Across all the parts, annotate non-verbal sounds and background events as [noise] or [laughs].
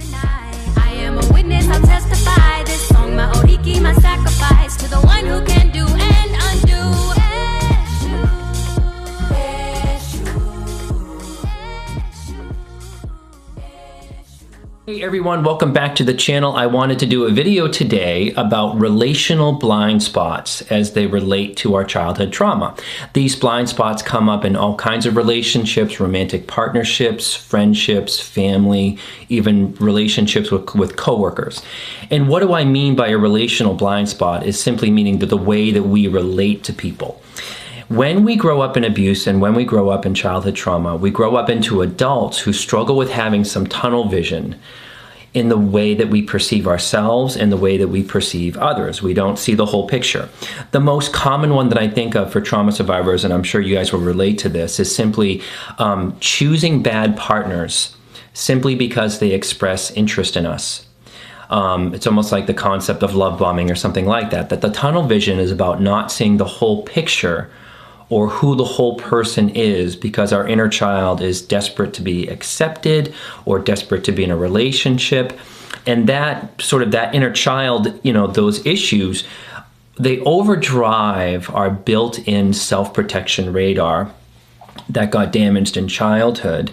I Hey everyone, welcome back to the channel. I wanted to do a video today about relational blind spots as they relate to our childhood trauma. These blind spots come up in all kinds of relationships, romantic partnerships, friendships, family, even relationships with, with coworkers. And what do I mean by a relational blind spot is simply meaning that the way that we relate to people when we grow up in abuse and when we grow up in childhood trauma, we grow up into adults who struggle with having some tunnel vision in the way that we perceive ourselves and the way that we perceive others. We don't see the whole picture. The most common one that I think of for trauma survivors, and I'm sure you guys will relate to this, is simply um, choosing bad partners simply because they express interest in us. Um, it's almost like the concept of love bombing or something like that, that the tunnel vision is about not seeing the whole picture or who the whole person is because our inner child is desperate to be accepted or desperate to be in a relationship. And that sort of that inner child you know those issues they overdrive our built-in self-protection radar that got damaged in childhood.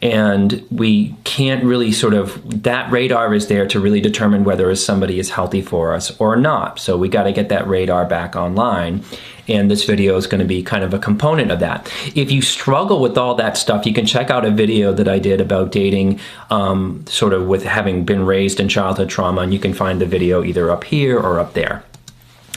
And we can't really sort of that radar is there to really determine whether somebody is healthy for us or not. So we got to get that radar back online and this video is going to be kind of a component of that if you struggle with all that stuff you can check out a video that i did about dating um, sort of with having been raised in childhood trauma and you can find the video either up here or up there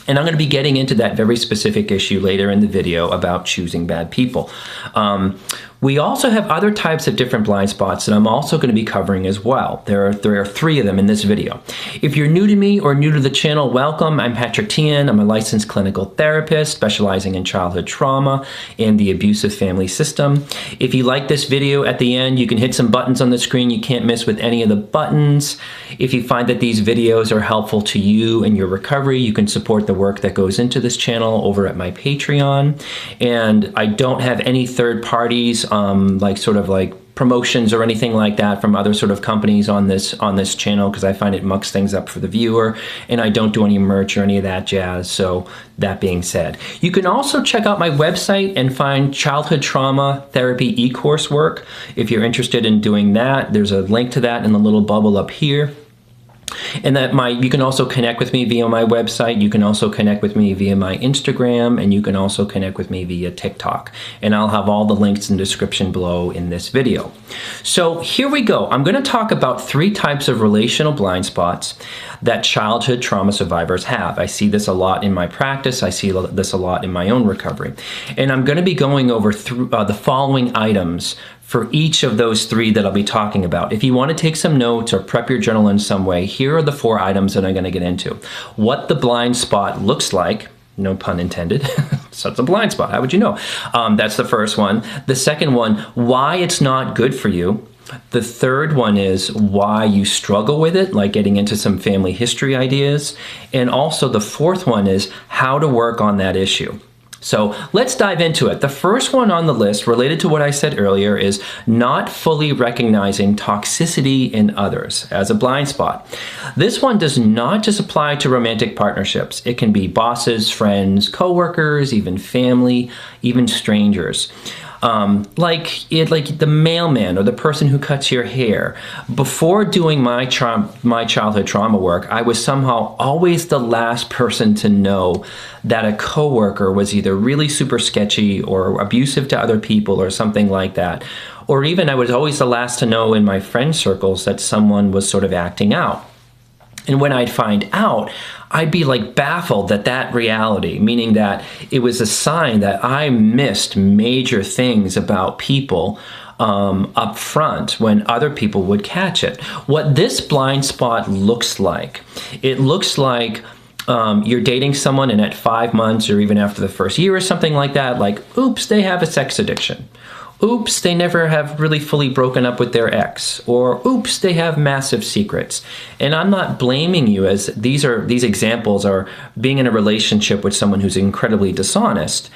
and I'm going to be getting into that very specific issue later in the video about choosing bad people. Um, we also have other types of different blind spots that I'm also going to be covering as well. There are, there are three of them in this video. If you're new to me or new to the channel, welcome. I'm Patrick Teahan. I'm a licensed clinical therapist specializing in childhood trauma and the abusive family system. If you like this video at the end, you can hit some buttons on the screen you can't miss with any of the buttons. If you find that these videos are helpful to you and your recovery, you can support the work that goes into this channel over at my Patreon. And I don't have any third parties um, like sort of like promotions or anything like that from other sort of companies on this on this channel because I find it mucks things up for the viewer and I don't do any merch or any of that jazz. So that being said you can also check out my website and find childhood trauma therapy e-coursework if you're interested in doing that. There's a link to that in the little bubble up here and that my you can also connect with me via my website. You can also connect with me via my instagram and you can also connect with me via tiktok. And i'll have all the links in the description below in this video. So here we go. I'm going to talk about three types of relational blind spots that childhood trauma survivors have. I see this a lot in my practice. I see this a lot in my own recovery. And i'm going to be going over through, uh, the following items for each of those three that I'll be talking about. If you want to take some notes or prep your journal in some way, here are the four items that I'm going to get into. What the blind spot looks like, no pun intended. [laughs] so it's a blind spot. How would you know? Um, that's the first one. The second one, why it's not good for you. The third one is why you struggle with it, like getting into some family history ideas. And also the fourth one is how to work on that issue. So let's dive into it. The first one on the list, related to what I said earlier, is not fully recognizing toxicity in others as a blind spot. This one does not just apply to romantic partnerships. It can be bosses, friends, coworkers, even family, even strangers um, like it, like the mailman or the person who cuts your hair. Before doing my tra- my childhood trauma work, I was somehow always the last person to know that a coworker was either really super sketchy or abusive to other people or something like that. Or even I was always the last to know in my friend circles that someone was sort of acting out. And when I'd find out, I'd be like baffled that that reality, meaning that it was a sign that I missed major things about people um, up front when other people would catch it. What this blind spot looks like, it looks like um, you're dating someone and at five months or even after the first year or something like that, like, oops, they have a sex addiction oops, they never have really fully broken up with their ex, or oops, they have massive secrets. And I'm not blaming you as these are these examples are being in a relationship with someone who's incredibly dishonest.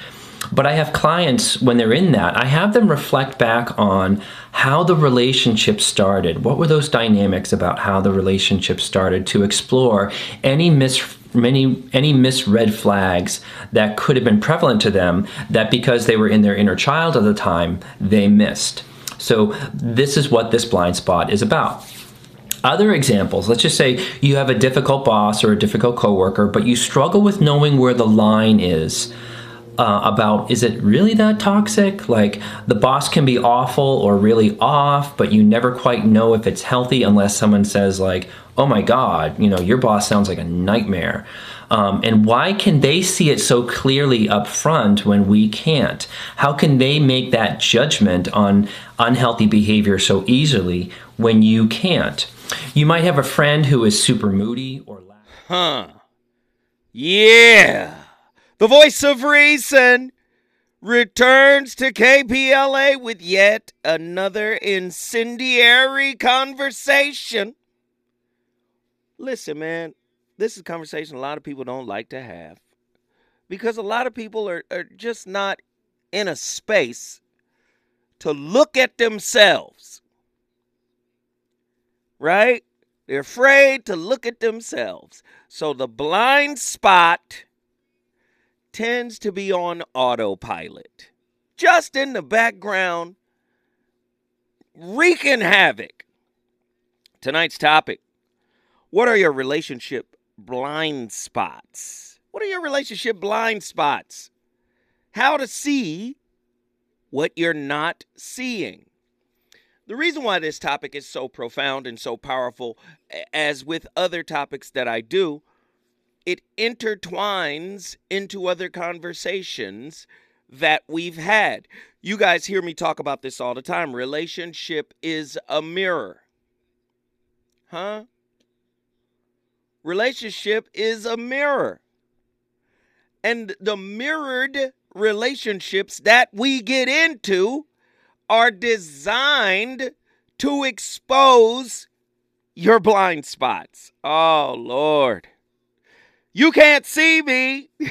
But I have clients when they're in that, I have them reflect back on how the relationship started. What were those dynamics about how the relationship started to explore any mis many any misread flags that could have been prevalent to them that because they were in their inner child at the time, they missed. So this is what this blind spot is about. Other examples, let's just say you have a difficult boss or a difficult coworker, but you struggle with knowing where the line is uh, about is it really that toxic? Like the boss can be awful or really off, but you never quite know if it's healthy unless someone says like, "Oh my God, you know your boss sounds like a nightmare." Um, and why can they see it so clearly up front when we can't? How can they make that judgment on unhealthy behavior so easily when you can't? You might have a friend who is super moody or. Huh. Yeah. The voice of reason returns to KBLA with yet another incendiary conversation. Listen, man, this is a conversation a lot of people don't like to have because a lot of people are, are just not in a space to look at themselves. Right? They're afraid to look at themselves. So the blind spot tends to be on autopilot, just in the background, wreaking havoc. Tonight's topic What are your relationship blind spots? What are your relationship blind spots? How to see what you're not seeing. The reason why this topic is so profound and so powerful, as with other topics that I do, it intertwines into other conversations that we've had. You guys hear me talk about this all the time. Relationship is a mirror. Huh? Relationship is a mirror. And the mirrored relationships that we get into are designed to expose your blind spots. Oh, Lord. You can't see me. [laughs]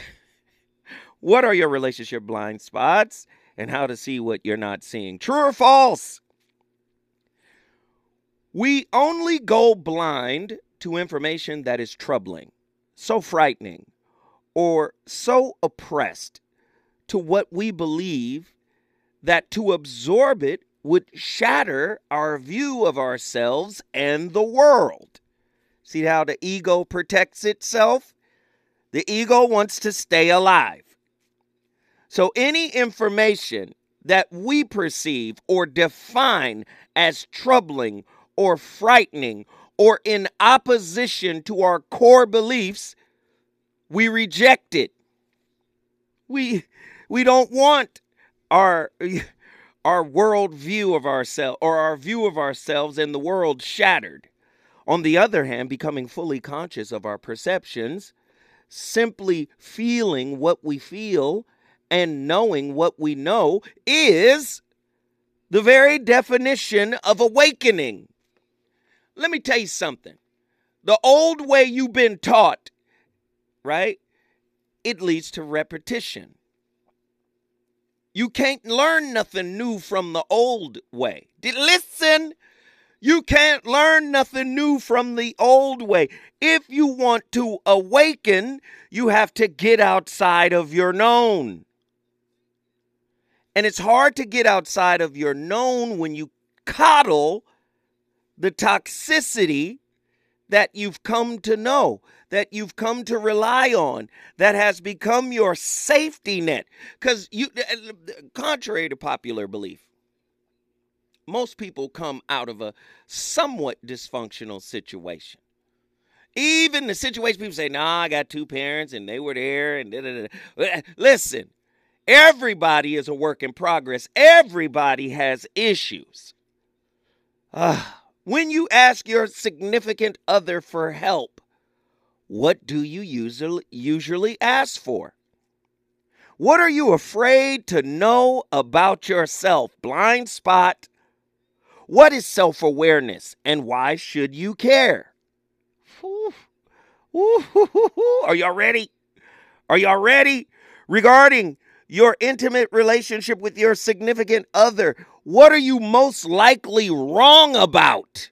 what are your relationship blind spots and how to see what you're not seeing? True or false? We only go blind to information that is troubling, so frightening, or so oppressed to what we believe that to absorb it would shatter our view of ourselves and the world. See how the ego protects itself? The ego wants to stay alive. So any information that we perceive or define as troubling or frightening or in opposition to our core beliefs, we reject it. We we don't want our [laughs] our world view of ourselves or our view of ourselves and the world shattered. On the other hand, becoming fully conscious of our perceptions simply feeling what we feel and knowing what we know is the very definition of awakening. Let me tell you something. The old way you've been taught, right? It leads to repetition. You can't learn nothing new from the old way. Listen, you can't learn nothing new from the old way. If you want to awaken, you have to get outside of your known. And it's hard to get outside of your known when you coddle the toxicity that you've come to know, that you've come to rely on, that has become your safety net. Because you, eh, eh, contrary to popular belief, most people come out of a somewhat dysfunctional situation. Even the situation people say, nah, I got two parents and they were there and da, da, da. Eh, listen, everybody is a work in progress. Everybody has issues. Uh, when you ask your significant other for help, what do you usually, usually ask for? What are you afraid to know about yourself? Blind spot what is self awareness and why should you care? Are y'all ready? Are y'all ready? Regarding your intimate relationship with your significant other? What are you most likely wrong about?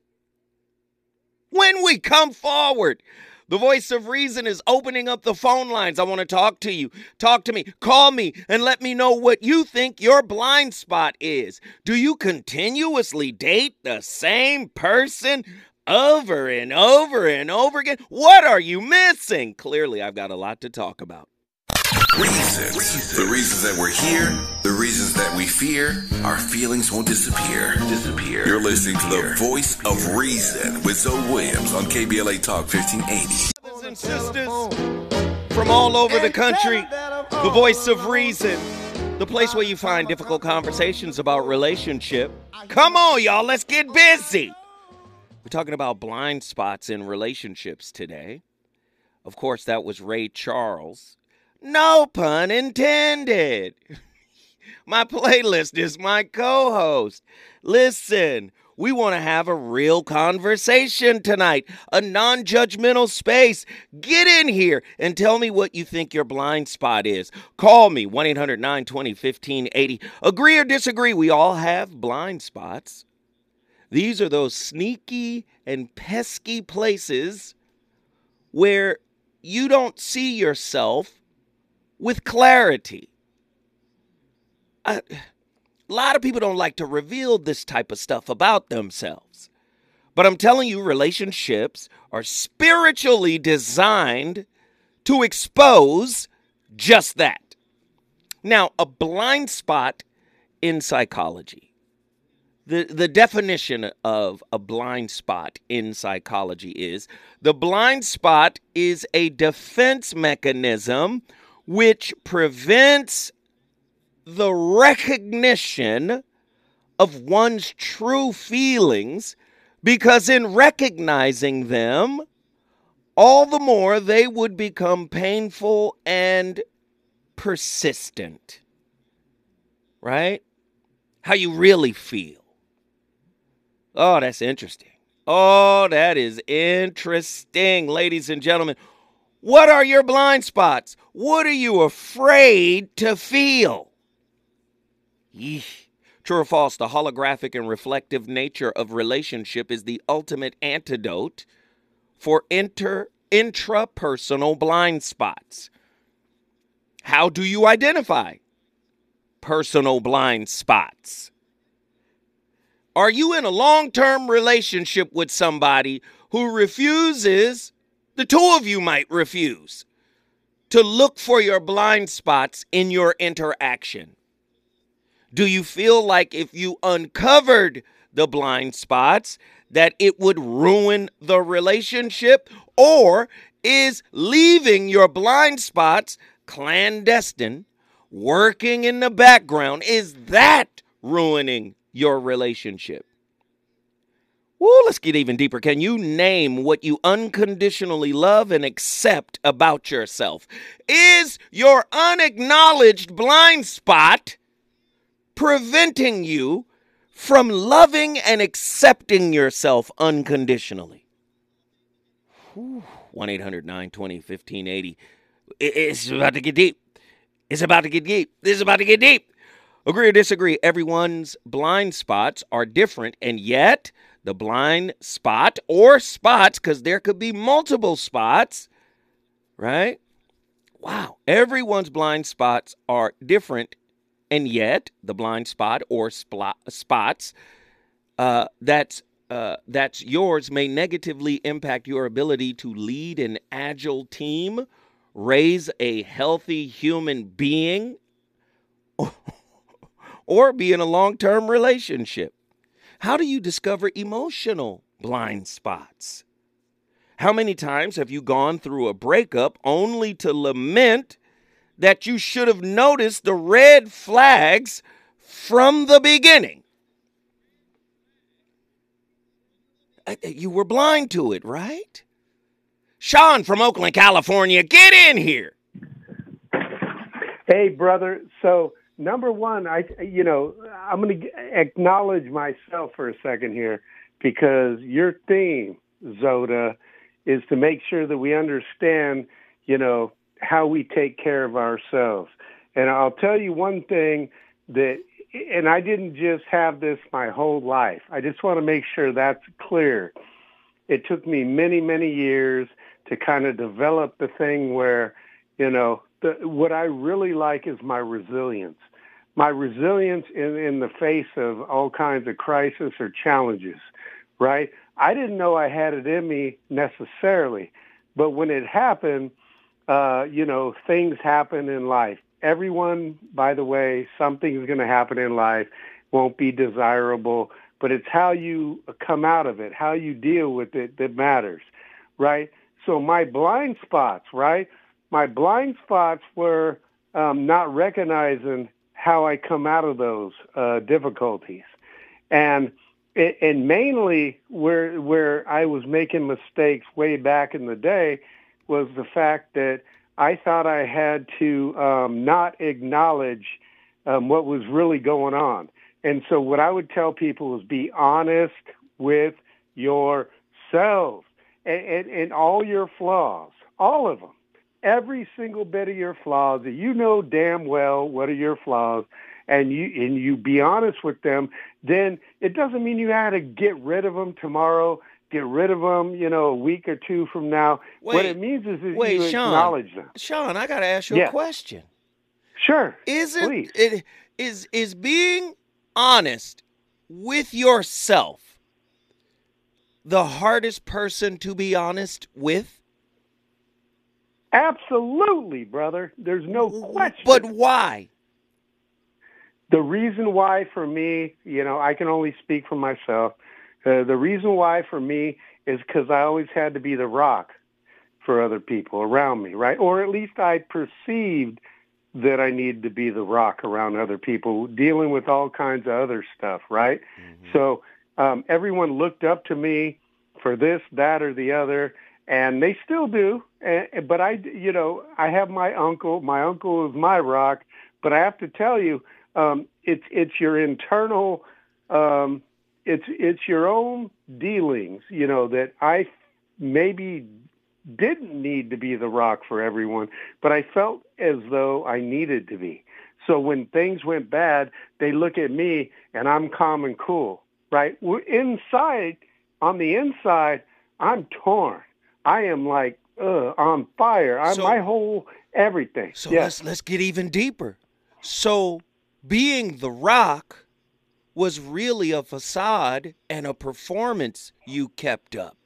When we come forward, the voice of reason is opening up the phone lines. I want to talk to you. Talk to me. Call me and let me know what you think your blind spot is. Do you continuously date the same person over and over and over again? What are you missing? Clearly, I've got a lot to talk about. Reasons. The reasons that we're here, the reasons that we fear, our feelings won't disappear. Disappear. You're listening to the voice of reason with Zoe Williams on KBLA Talk 1580. Brothers and sisters from all over the country, the voice of reason, the place where you find difficult conversations about relationship. Come on, y'all, let's get busy. We're talking about blind spots in relationships today. Of course, that was Ray Charles. No pun intended. [laughs] my playlist is my co host. Listen, we want to have a real conversation tonight, a non judgmental space. Get in here and tell me what you think your blind spot is. Call me 1 800 920 1580. Agree or disagree, we all have blind spots. These are those sneaky and pesky places where you don't see yourself with clarity. A, a lot of people don't like to reveal this type of stuff about themselves. But I'm telling you, relationships are spiritually designed to expose just that. Now, a blind spot in psychology. The, the definition of a blind spot in psychology is the blind spot is a defense mechanism which prevents the recognition of one's true feelings because in recognizing them, all the more they would become painful and persistent. Right? How you really feel. Oh, that's interesting. Oh, that is interesting, ladies and gentlemen. What are your blind spots? What are you afraid to feel? Yeesh. True or false, the holographic and reflective nature of relationship is the ultimate antidote for inter intrapersonal blind spots. How do you identify personal blind spots? Are you in a long term relationship with somebody who refuses the two of you might refuse to look for your blind spots in your interaction. Do you feel like if you uncovered the blind spots that it would ruin the relationship or is leaving your blind spots clandestine working in the background is that ruining your relationship Let's get even deeper. Can you name what you unconditionally love and accept about yourself? Is your unacknowledged blind spot preventing you from loving and accepting yourself unconditionally? 1 800 920 1580. It's about to get deep. It's about to get deep. This is about to get deep. Agree or disagree, everyone's blind spots are different, and yet the blind spot or spots, because there could be multiple spots, right? Wow. Everyone's blind spots are different, and yet the blind spot or spot, spots uh, that's uh, that's yours may negatively impact your ability to lead an agile team, raise a healthy human being, [laughs] or be in a long term relationship. How do you discover emotional blind spots? How many times have you gone through a breakup only to lament that you should have noticed the red flags from the beginning? Uh, uh, you were blind to it, right? Sean from Oakland, California, get in here. Hey, brother. So number one, I you know I'm going to acknowledge myself for a second here because your theme, Zoda, is to make sure that we understand, you know, how we take care of ourselves. And I'll tell you one thing that, and I didn't just have this my whole life. I just want to make sure that's clear. It took me many, many years to kind of develop the thing where, you know, the, what I really like is my resilience. My resilience in, in the face of all kinds of crisis or challenges, right? I didn't know I had it in me necessarily, but when it happened, uh, you know, things happen in life. Everyone, by the way, something's going to happen in life, won't be desirable, but it's how you come out of it, how you deal with it that matters, right? So my blind spots, right? My blind spots were um, not recognizing how I come out of those uh, difficulties, and and mainly where where I was making mistakes way back in the day was the fact that I thought I had to um, not acknowledge um, what was really going on. And so what I would tell people is be honest with yourselves and, and, and all your flaws, all of them. Every single bit of your flaws that you know damn well what are your flaws and you and you be honest with them, then it doesn't mean you have to get rid of them tomorrow get rid of them, you know, a week or two from now. Wait, what it means is that wait, you Sean, acknowledge them. Sean, I got to ask you Yeah. a question. Sure. Isn't Please. it is is being honest with yourself the hardest person to be honest with? Absolutely, brother. There's no question. But why? the reason why for me, you know, I can only speak for myself. Uh, the reason why for me is because I always had to be the rock for other people around me, right? Or at least I perceived that I needed to be the rock around other people, dealing with all kinds of other stuff, right? So um, everyone looked up to me for this, that, or the other, and they still do. And, but I, you know, I have my uncle. My uncle is my rock. But I have to tell you, um, it's it's your internal, um, it's it's your own dealings. You know that I maybe didn't need to be the rock for everyone, but I felt as though I needed to be. So when things went bad, they look at me and I'm calm and cool, right? We're inside, on the inside, I'm torn. I am like uh, on fire. I'm So- my whole everything. So yes. let's let's get even deeper. So being the rock was really a facade and a performance you kept up.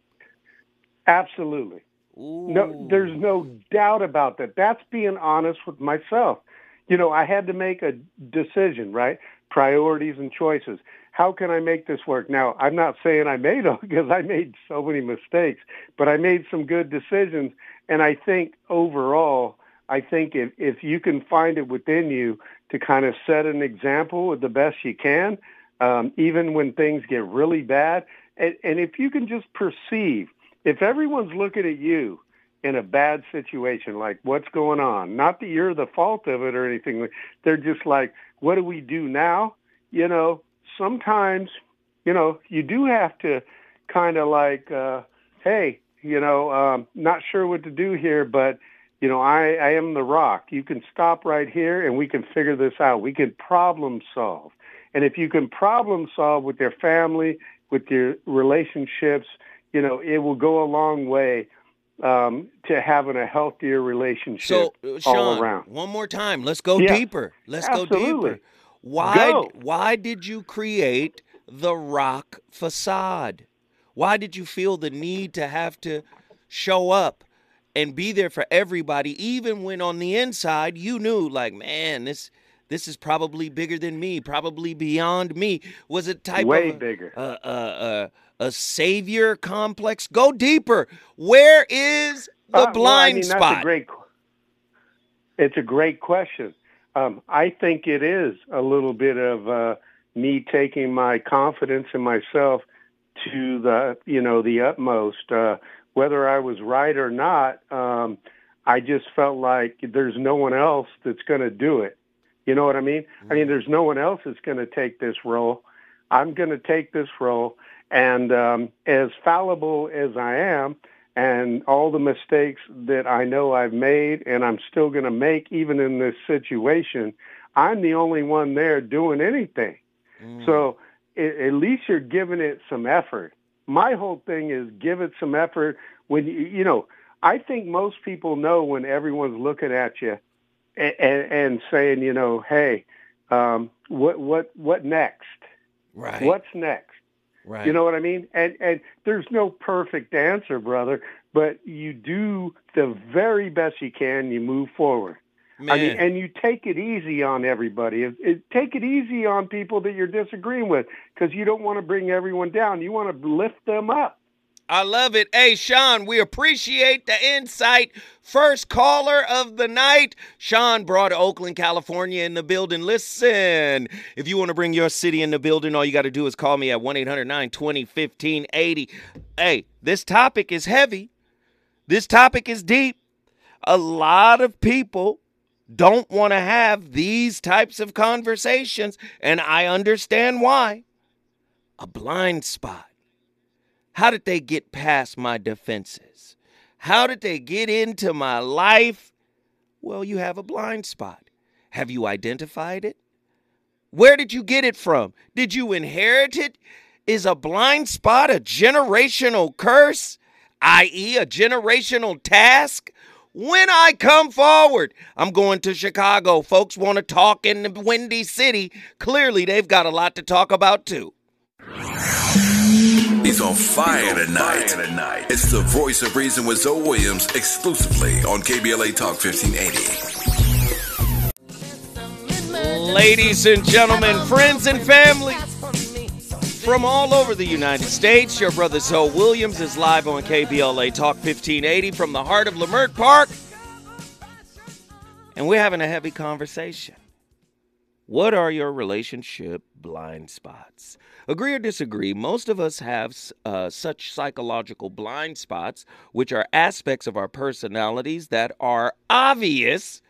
Absolutely. No, there's no doubt about that. That's being honest with myself. You know, I had to make a decision, right? Priorities and choices. How can I make this work? Now, I'm not saying I made them [laughs] because I made so many mistakes, but I made some good decisions. And I think overall, I think if, if you can find it within you to kind of set an example the best you can, um, even when things get really bad, and, and if you can just perceive, if everyone's looking at you in a bad situation, like what's going on, not that you're the fault of it or anything, they're just like, what do we do now? You know, sometimes, you know, you do have to kind of like, uh, hey, you know, um, not sure what to do here, but you know, I, I am the rock. You can stop right here and we can figure this out. We can problem solve. And if you can problem solve with your family, with your relationships, you know, it will go a long way um, to having a healthier relationship So, uh, all Sean, around. one more time. Let's go Yeah. deeper. Let's go deeper. Why Go. why did you create the rock facade? Why did you feel the need to have to show up and be there for everybody even when on the inside you knew like, man, this this is probably bigger than me, probably beyond me. Was it type Way of a- bigger. a, a, a, a savior complex? Go deeper. Where is the Uh, well, I blind mean, spot? That's a great. It's a great question. Um, I think it is a little bit of uh, me taking my confidence in myself to the you know the utmost. Uh, whether I was right or not, um, I just felt like there's no one else that's going to do it. You know what I mean? I mean, there's no one else that's going to take this role. I'm going to take this role, and um, as fallible as I am, and all the mistakes that I know I've made and I'm still going to make even in this situation, I'm the only one there doing anything. Mm. So at least you're giving it some effort. My whole thing is give it some effort when you, you know, I think most people know when everyone's looking at you and, and, and saying, you know, hey, um, what what what next? Right. What's next? Right. You know what I mean? And and there's no perfect answer, brother, but you do the very best you can. You move forward. Man. I mean, and you take it easy on everybody. It, it, take it easy on people that you're disagreeing with because you don't want to bring everyone down. You want to lift them up. I love it. Hey, Sean, we appreciate the insight. First caller of the night. Sean brought Oakland, California in the building. Listen, if you want to bring your city in the building, all you got to do is call me at 1 800 920 1580. Hey, this topic is heavy. This topic is deep. A lot of people don't want to have these types of conversations, and I understand why. A blind spot how did they get past my defenses? How did they get into my life? Well, you have a blind spot. Have you identified it? Where did you get it from? Did you inherit it? Is a blind spot a generational curse, i.e., a generational task? When I come forward, I'm going to Chicago. Folks want to talk in the Windy City. Clearly, they've got a lot to talk about, too. He's on fire tonight. It's the voice of reason with Zoe Williams exclusively on KBLA Talk 1580. Ladies and gentlemen, friends and family from all over the United States, your brother Zoe Williams is live on KBLA Talk 1580 from the heart of Leimert Park. And we're having a heavy conversation. What are your relationship blind spots? Agree or disagree, most of us have uh, such psychological blind spots, which are aspects of our personalities that are obvious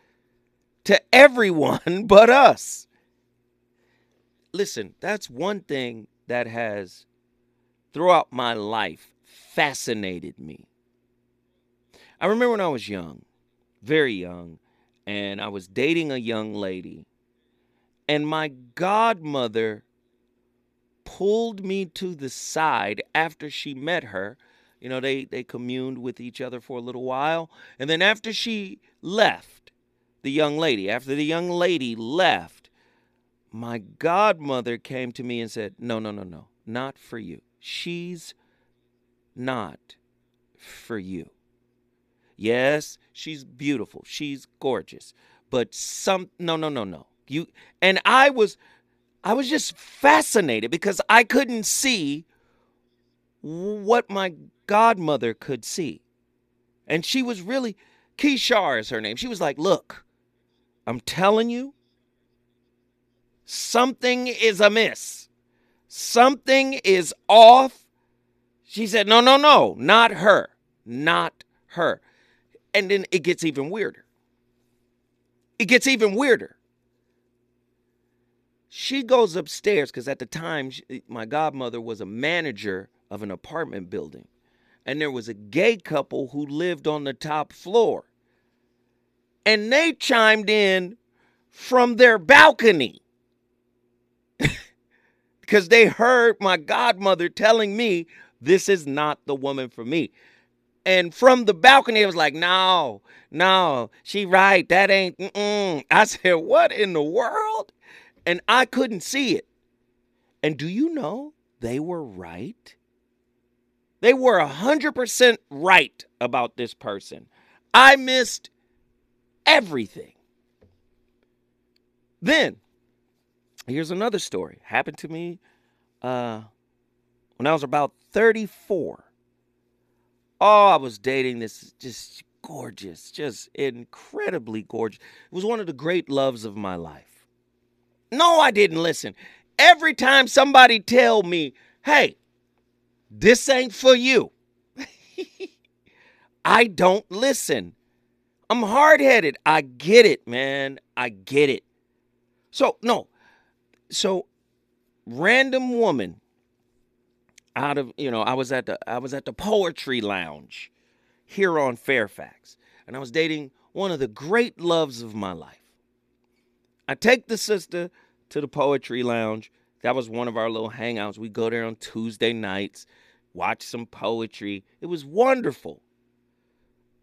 to everyone [laughs] but us. Listen, that's one thing that has, throughout my life, fascinated me. I remember when I was young, very young, and I was dating a young lady, and my godmother pulled me to the side after she met her. You know, they, they communed with each other for a little while. And then after she left, the young lady, after the young lady left, my godmother came to me and said, No, no, no, no, not for you. She's not for you. Yes, she's beautiful. She's gorgeous. But some no no no no. You and I was I was just fascinated because I couldn't see what my godmother could see. And she was really, Keshar is her name. She was like, Look, I'm telling you, something is amiss. Something is off. She said, No, no, no, not her. Not her. And then it gets even weirder. It gets even weirder she goes upstairs because at the time, she, eh, my godmother was a manager of an apartment building. And there was a gay couple who lived on the top floor. And they chimed in from their balcony [laughs] because they heard my godmother telling me, This is not the woman for me. And from the balcony, it was like, No, no, she right. That ain't. Mm-mm. I said, What in the world? And I couldn't see it. And do you know they were right? They were 100% right about this person. I missed everything. Then, here's another story. Happened to me uh, when I was about 34. Oh, I was dating this just gorgeous, just incredibly gorgeous. It was one of the great loves of my life. No, I didn't listen. Every time somebody tell me, "Hey, this ain't for you." [laughs] I don't listen. I'm hard-headed. I get it, man. I get it. So, no. So random woman out of, you know, I was at the I was at the poetry lounge here on Fairfax. And I was dating one of the great loves of my life. I take the sister to the poetry lounge. That was one of our little hangouts. We go there on Tuesday nights, watch some poetry. It was wonderful.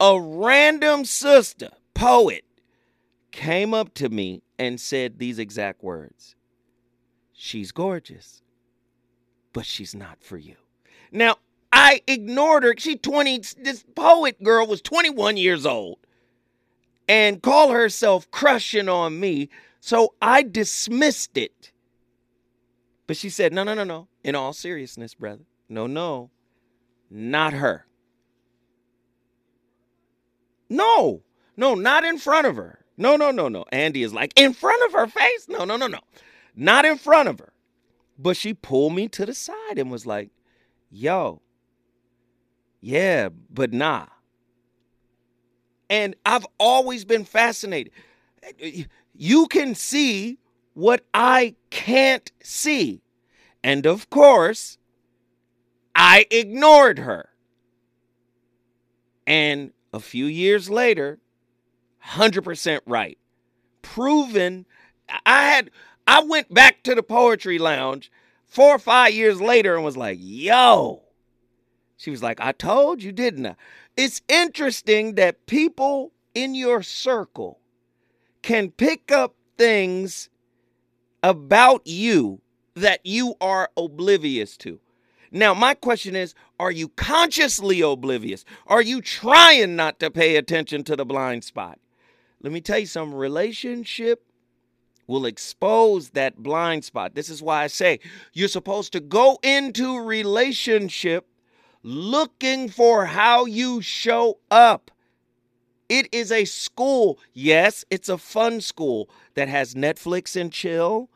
A random sister, poet, came up to me and said these exact words She's gorgeous, but she's not for you. Now, I ignored her. She 20, this poet girl was 21 years old and call herself crushing on me. So I dismissed it. But she said, no, no, no, no. In all seriousness, brother. No, no. Not her. No, no, not in front of her. No, no, no, no. Andy is like, in front of her face? No, no, no, no. Not in front of her. But she pulled me to the side and was like, yo, yeah, but nah. And I've always been fascinated. You can see what I can't see. And of course, I ignored her. And a few years later, 100% right. Proven. I had I went back to the poetry lounge 4 or 5 years later and was like, "Yo." She was like, "I told you, didn't I?" It's interesting that people in your circle can pick up things about you that you are oblivious to. Now, my question is are you consciously oblivious? Are you trying not to pay attention to the blind spot? Let me tell you some relationship will expose that blind spot. This is why I say you're supposed to go into relationship looking for how you show up. It is a school. Yes, it's a fun school that has Netflix and chill.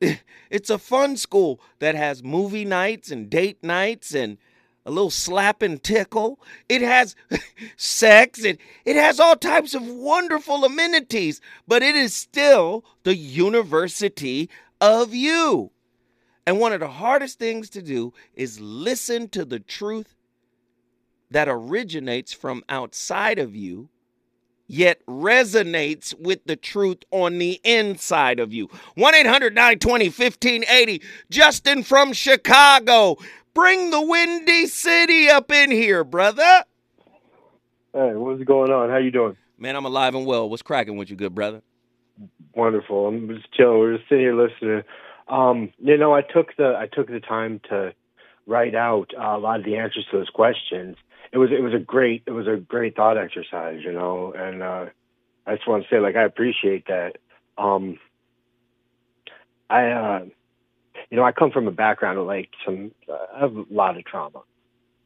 [laughs] It's a fun school that has movie nights and date nights and a little slap and tickle. It has [laughs] sex. It, it has all types of wonderful amenities, but it is still the university of you. And one of the hardest things to do is listen to the truth that originates from outside of you, yet resonates with the truth on the inside of you. 1 800 920 1580. Justin from Chicago. Bring the Windy City up in here, brother. Hey, what's going on? How you doing? Man, I'm alive and well. What's cracking with you, good brother? Wonderful. I'm just chilling. We're just sitting here listening. Um, you know, I took the I took the time to write out uh, a lot of the answers to those questions. It was it was a great it was a great thought exercise, you know, and uh, I just want to say like I appreciate that. Um, I uh, you know I come from a background of like some uh, I have a lot of trauma,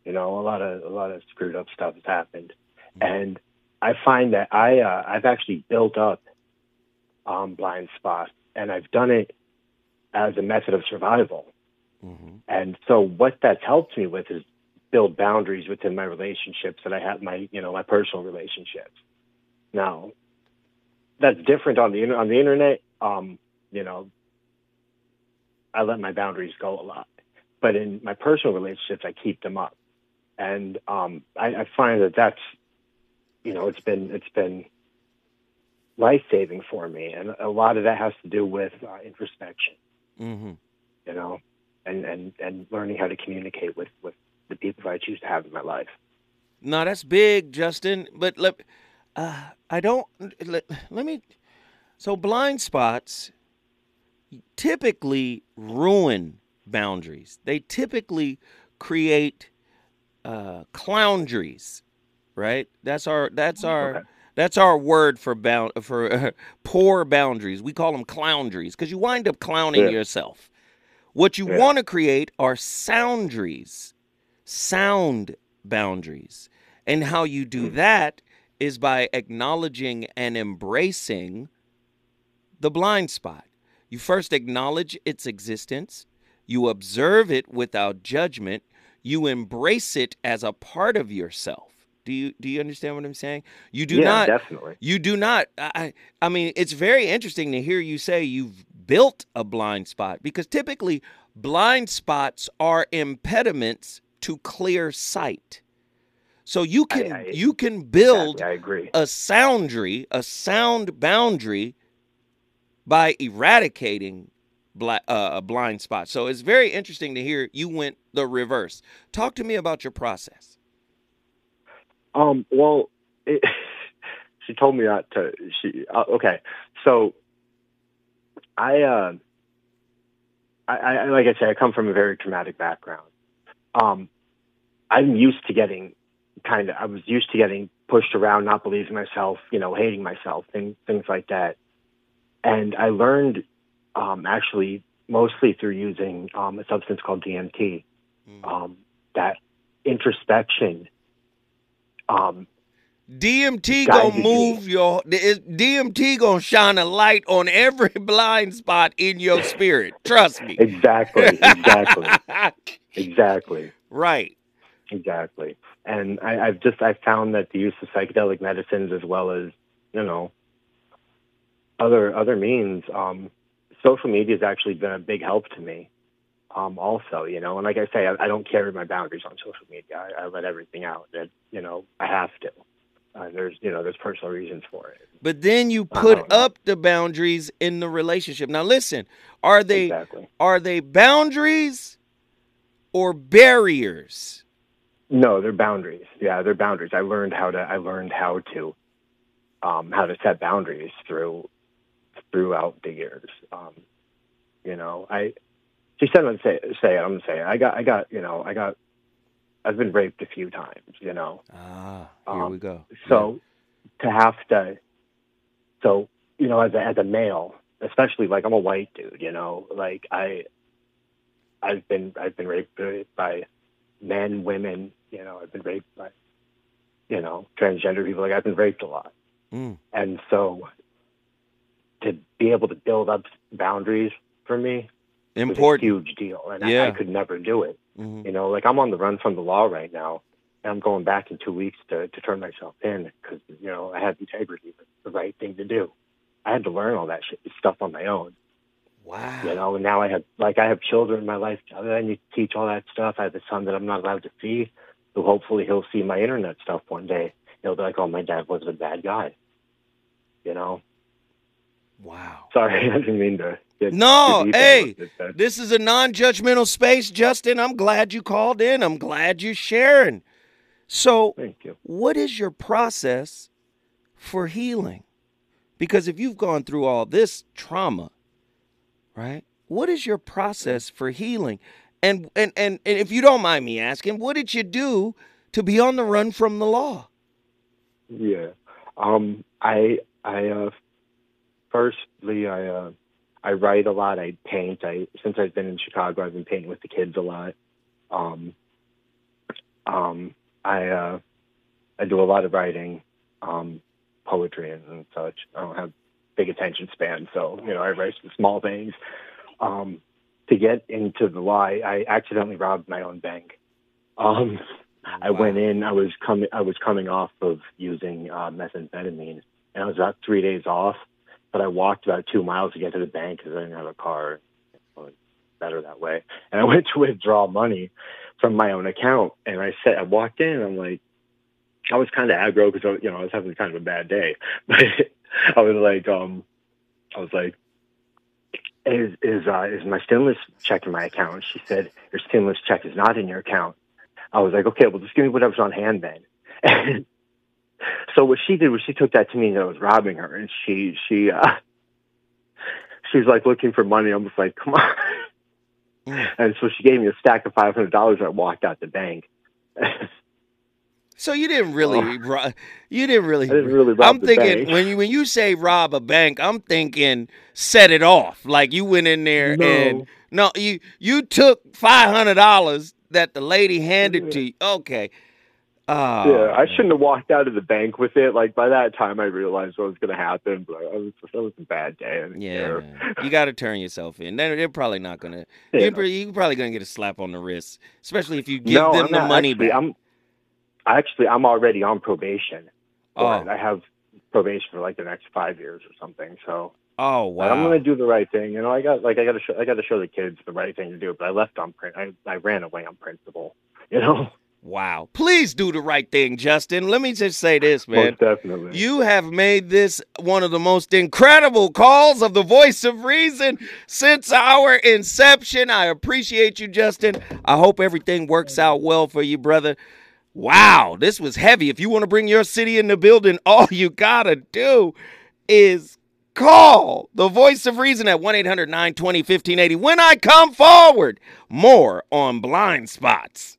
you know, a lot of a lot of screwed up stuff has happened, and I find that I uh, I've actually built up um, blind spots, and I've done it as a method of survival. Mm-hmm. And so what that's helped me with is build boundaries within my relationships that I have my, you know, my personal relationships. Now, that's different on the on the internet. Um, you know, I let my boundaries go a lot, but in my personal relationships, I keep them up, and um, I, I find that that's, you know, it's been it's been life saving for me, and a lot of that has to do with uh, introspection Mm-hmm. you know, and, and, and learning how to communicate with, with the people I choose to have in my life. No, that's big, Justin. But let, uh, I don't. Let, let me. So blind spots typically ruin boundaries. They typically create uh, cloundries, right? That's our. That's our. Okay. That's our word for bound for uh, [laughs] poor boundaries. We call them cloundries because you wind up clowning Yeah. yourself. What you Yeah. want to create are soundries, sound boundaries. And how you do hmm. that is by acknowledging and embracing the blind spot. You first acknowledge its existence, you observe it without judgment, you embrace it as a part of yourself. Do you do you understand what I'm saying? You do yeah, not definitely. you do not. I, I mean, it's very interesting to hear you say you've built a blind spot because typically blind spots are impediments to clear sight. So you can I- you can build Exactly, I agree. a soundry, a sound boundary by eradicating bla- uh, a blind spot. So it's very interesting to hear you went the reverse. Talk to me about your process. Um, well, it, [laughs] she told me not to. She uh, okay. So, I, uh, I, I, like I said, I come from a very traumatic background. Um, I'm used to getting kind of. I was used to getting pushed around, not believing myself, you know, hating myself, things things like that. And I learned, um, actually, mostly through using um, a substance called DMT. Um, that introspection. Um, DMT gonna you. move your DMT gonna shine a light on every [laughs] blind spot in your spirit. Trust me. Exactly, exactly, [laughs] exactly, right. exactly. And I, I've just I've found that the use of psychedelic medicines as well as you know other other means, um, social media has actually been a big help to me. Um, also, you know, and like I say, I, I don't carry my boundaries on social media. I, I let everything out that you know I have to. Uh, there's you know there's personal reasons for it. But then you put Uh-huh. up the boundaries in the relationship. Now listen, are they exactly. are they boundaries or barriers? No, they're boundaries. Yeah, they're boundaries. I learned how to. I learned how to, um, how to set boundaries through, throughout the years. Um, you know, I. She said, "I'm say say it. I'm gonna say it. I got. I got. You know, I got. I've been raped a few times. You know, Ah, here Um, we go. so to have to. So you know, as a as a male, especially like I'm a white dude. You know, like I. I've been I've been raped by men, women. You know, I've been raped by, you know, transgender people. Like I've been raped a lot, Mm. and so to be able to build up boundaries for me was a important. huge deal, and I, Yeah. I could never do it. Mhm. You know, like I'm on the run from the law right now, and I'm going back in two weeks to to turn myself in because you know I have integrity. It's the right thing to do. I had to learn all that shit, stuff on my own Wow. you know and now i have like i have children in my life i need to teach all that stuff i have a son that i'm not allowed to see so hopefully he'll see my internet stuff one day he'll be like oh my dad was a bad guy you know Wow. sorry [laughs] i didn't mean to get No, hey, into it, but- This is a non-judgmental space, Justin. I'm glad you called in. I'm glad you're sharing. So, thank you what is your process for healing? Because if you've gone through all this trauma, right? What is your process for healing? And and and, and if you don't mind me asking, what did you do to be on the run from the law? yeah um i i uh firstly i uh i write a lot i paint i since i've been in chicago i've been painting with the kids a lot um um i uh i do a lot of writing um poetry and, and such i don't have big attention span so you know i write some small things um to get into the lie, i, accidentally robbed my own bank um I went in. I was coming. I was coming off of using uh, methamphetamine, and I was about three days off. But I walked about two miles to get to the bank because I didn't have a car. Was better that way. And I [laughs] went to withdraw money from my own account, and I said, I walked in. and I'm like, I was kind of aggro because you know I was having kind of a bad day, [laughs] but I was like, um, I was like. Is is uh, is my stimulus check in my account? She said your stimulus check is not in your account. I was like, okay, well, just give me whatever's on hand then. And [laughs] so what she did was she took that to mean that I was robbing her, and she she uh, [laughs] she was like looking for money. I was like, come on. And so she gave me a stack of five hundred dollars. I walked out the bank. So you didn't [laughs] really, Oh. ro- you didn't really. I didn't really rob I'm thinking bank. when you when you say rob a bank, I'm thinking set it off. Like you went in there No. and no, you you took five hundred dollars that the lady handed to you. Okay. Uh, yeah, I shouldn't have walked out of the bank with it. Like by that time, I realized what was going to happen. But I was that was a bad day. Yeah, you got to turn yourself in. They're, they're probably not gonna. [laughs] Yeah. You're, you're probably gonna get a slap on the wrist, especially if you give no, them I'm the money actually, back. I'm actually I'm already on probation. oh, I have probation for like the next five years or something. So oh But I'm going to do the right thing. You know, I got like I got to show I got to show the kids the right thing to do. But I left on print. I I ran away on principle. [laughs] You know. Wow. Please do the right thing, Justin. Let me just say this, man. Most definitely. You have made this one of the most incredible calls of the voice of reason since our inception. I appreciate you, Justin. I hope everything works out well for you, brother. Wow, this was heavy. If you want to bring your city in the building, [laughs] all you got to do is call the voice of reason at 1 800 920 1580 when I come forward. More on blind spots.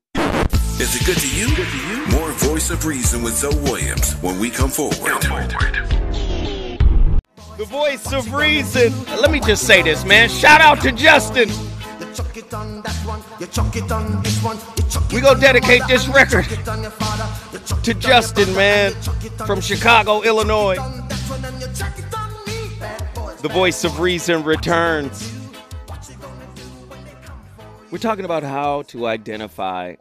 Is it good to you? Good to you? More Voice of Reason with Zoe Williams when we come forward. The voice of reason. Let me just say this, man. Shout out to Justin. We gonna dedicate this record to Justin, man, from Chicago, Illinois. The voice of reason returns. We're talking about how to identify,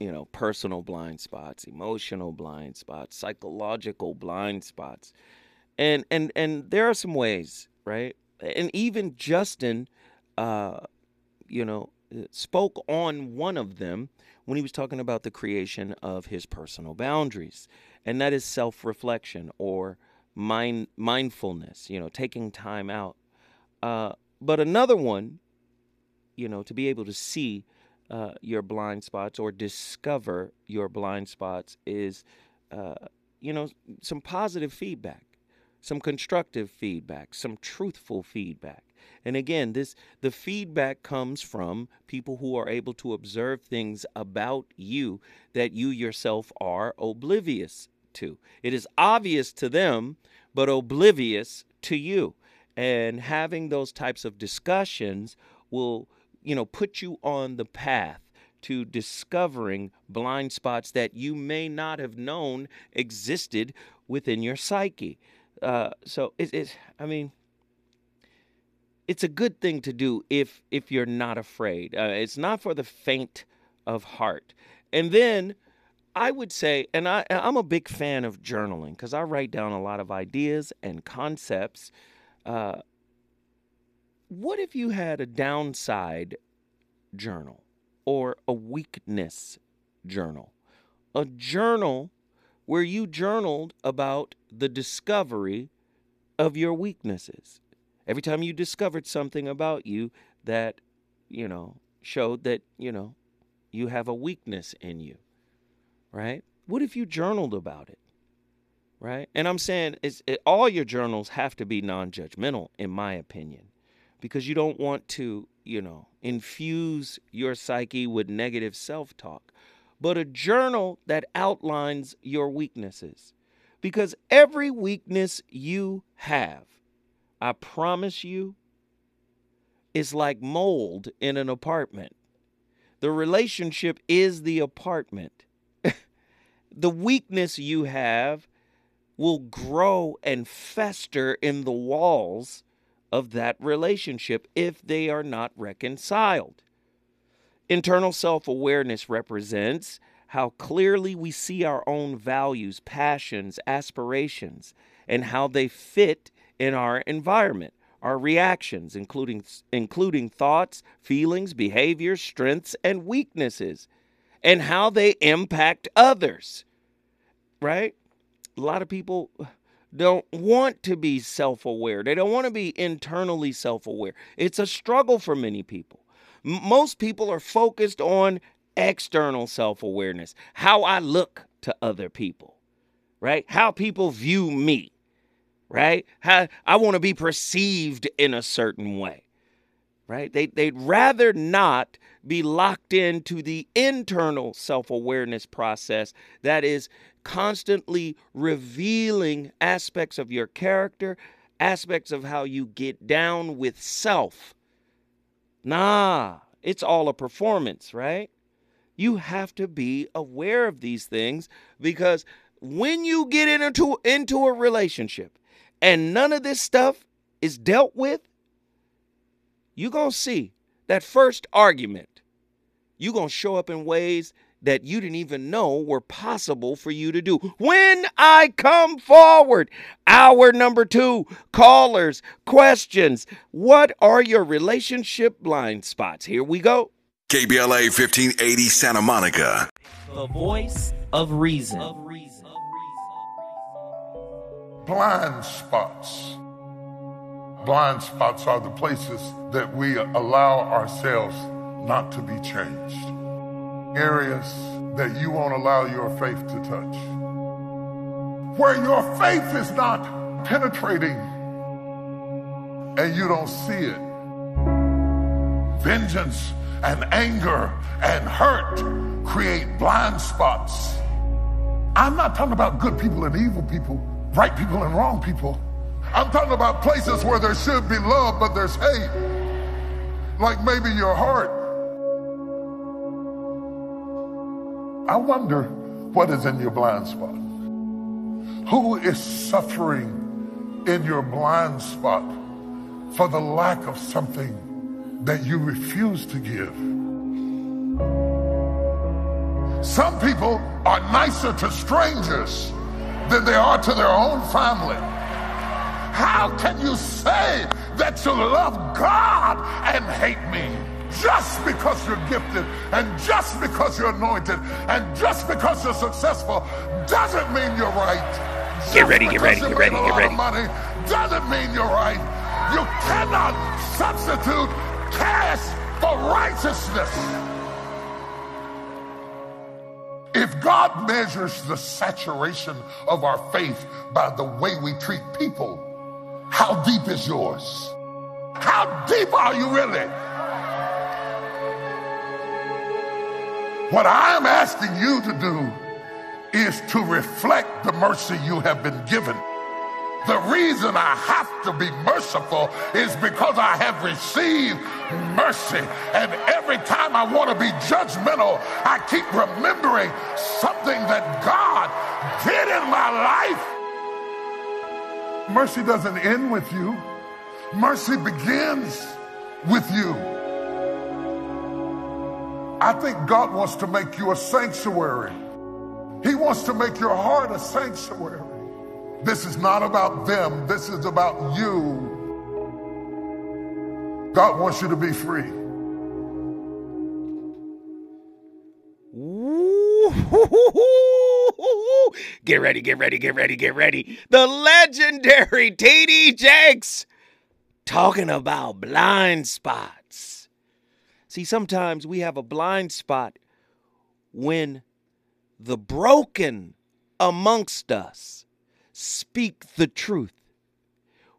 you know, personal blind spots, emotional blind spots, psychological blind spots. And and and there are some ways, right? And even Justin uh you know, spoke on one of them when he was talking about the creation of his personal boundaries. And that is self-reflection or mind mindfulness, you know, taking time out. Uh, but another one, you know, to be able to see uh, your blind spots or discover your blind spots is, uh, you know, some positive feedback, some constructive feedback, some truthful feedback. And again, this the feedback comes from people who are able to observe things about you that you yourself are oblivious to. It is obvious to them, but oblivious to you. And having those types of discussions will, you know, put you on the path to discovering blind spots that you may not have known existed within your psyche. Uh, so it, it, I mean, it's a good thing to do if if you're not afraid. Uh, it's not for the faint of heart. And then I would say, and I, I'm a big fan of journaling because I write down a lot of ideas and concepts. Uh, what if you had a downside journal or a weakness journal? A journal where you journaled about the discovery of your weaknesses. Every time you discovered something about you that, you know, showed that, you know, you have a weakness in you, right? What if you journaled about it? Right? And I'm saying it's, it, all your journals have to be non judgmental, in my opinion, because you don't want to, you know, infuse your psyche with negative self talk, but a journal that outlines your weaknesses. Because every weakness you have, I promise you, is like mold in an apartment. The relationship is the apartment. [laughs] the weakness you have will grow and fester in the walls of that relationship if they are not reconciled. Internal self awareness represents how clearly we see our own values, passions, aspirations, and how they fit in our environment. Our reactions, including, including thoughts, feelings, behaviors, strengths, and weaknesses, and how they impact others. Right? A lot of people don't want to be self aware. They don't want to be internally self aware. It's a struggle for many people. Most people are focused on external self awareness, how I look to other people, right? How people view me, right? How I want to be perceived in a certain way, right? They, they'd rather not be locked into the internal self awareness process that is constantly revealing aspects of your character, aspects of how you get down with self. Nah, it's all a performance, right? You have to be aware of these things because when you get into into a relationship and none of this stuff is dealt with, you're going to see that first argument. You're going to show up in ways that you didn't even know were possible for you to do. When I come forward, hour number two, callers, questions. What are your relationship blind spots? Here we go. KBLA 1580 Santa Monica. The voice of reason. Blind spots. Blind spots are the places that we allow ourselves not to be changed. Areas that you won't allow your faith to touch. Where your faith is not penetrating and you don't see it. Vengeance and anger and hurt create blind spots. I'm not talking about good people and evil people, right people and wrong people. I'm talking about places where there should be love, but there's hate. Like maybe your heart. I wonder what is in your blind spot. Who is suffering in your blind spot for the lack of something that you refuse to give? Some people are nicer to strangers than they are to their own family. How can you say that you love God and hate me? Just because you're gifted and just because you're anointed and just because you're successful doesn't mean you're right. Get ready, get ready, get ready, get ready. Money doesn't mean you're right. You cannot substitute cash for righteousness. If God measures the saturation of our faith by the way we treat people, how deep is yours? How deep are you really? What I'm asking you to do is to reflect the mercy you have been given. The reason I have to be merciful is because I have received mercy. And every time I want to be judgmental, I keep remembering something that God did in my life. Mercy doesn't end with you, mercy begins with you. I think God wants to make you a sanctuary. He wants to make your heart a sanctuary. This is not about them, this is about you. God wants you to be free. Get ready, get ready, get ready, get ready. The legendary TD Jakes talking about blind spots. See, sometimes we have a blind spot when the broken amongst us speak the truth.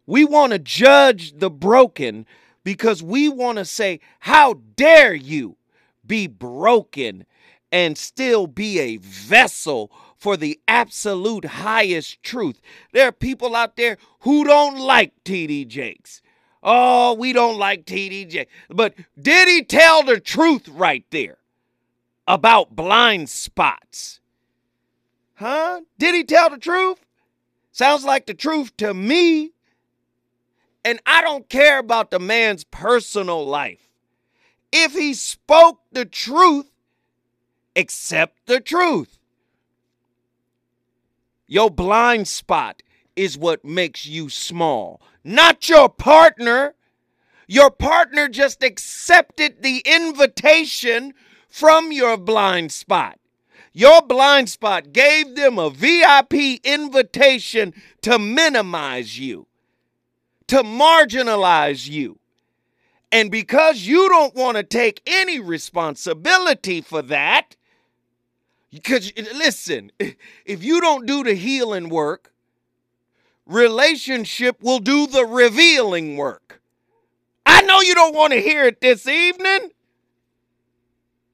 We want to judge the broken because we want to say, How dare you be broken and still be a vessel for the absolute highest truth? There are people out there who don't like TD Jakes. Oh, we don't like TD Jakes. But did he tell the truth right there about blind spots? Huh? Did he tell the truth? Sounds like the truth to me. And I don't care about the man's personal life. If he spoke the truth, accept the truth. Your blind spot is what makes you small, not your partner. Your partner just accepted the invitation from your blind spot. Your blind spot gave them a VIP invitation to minimize you, to marginalize you. And because you don't want to take any responsibility for that, because listen, [laughs] if you don't do the healing work, relationship will do the revealing work. I know you don't want to hear it this evening.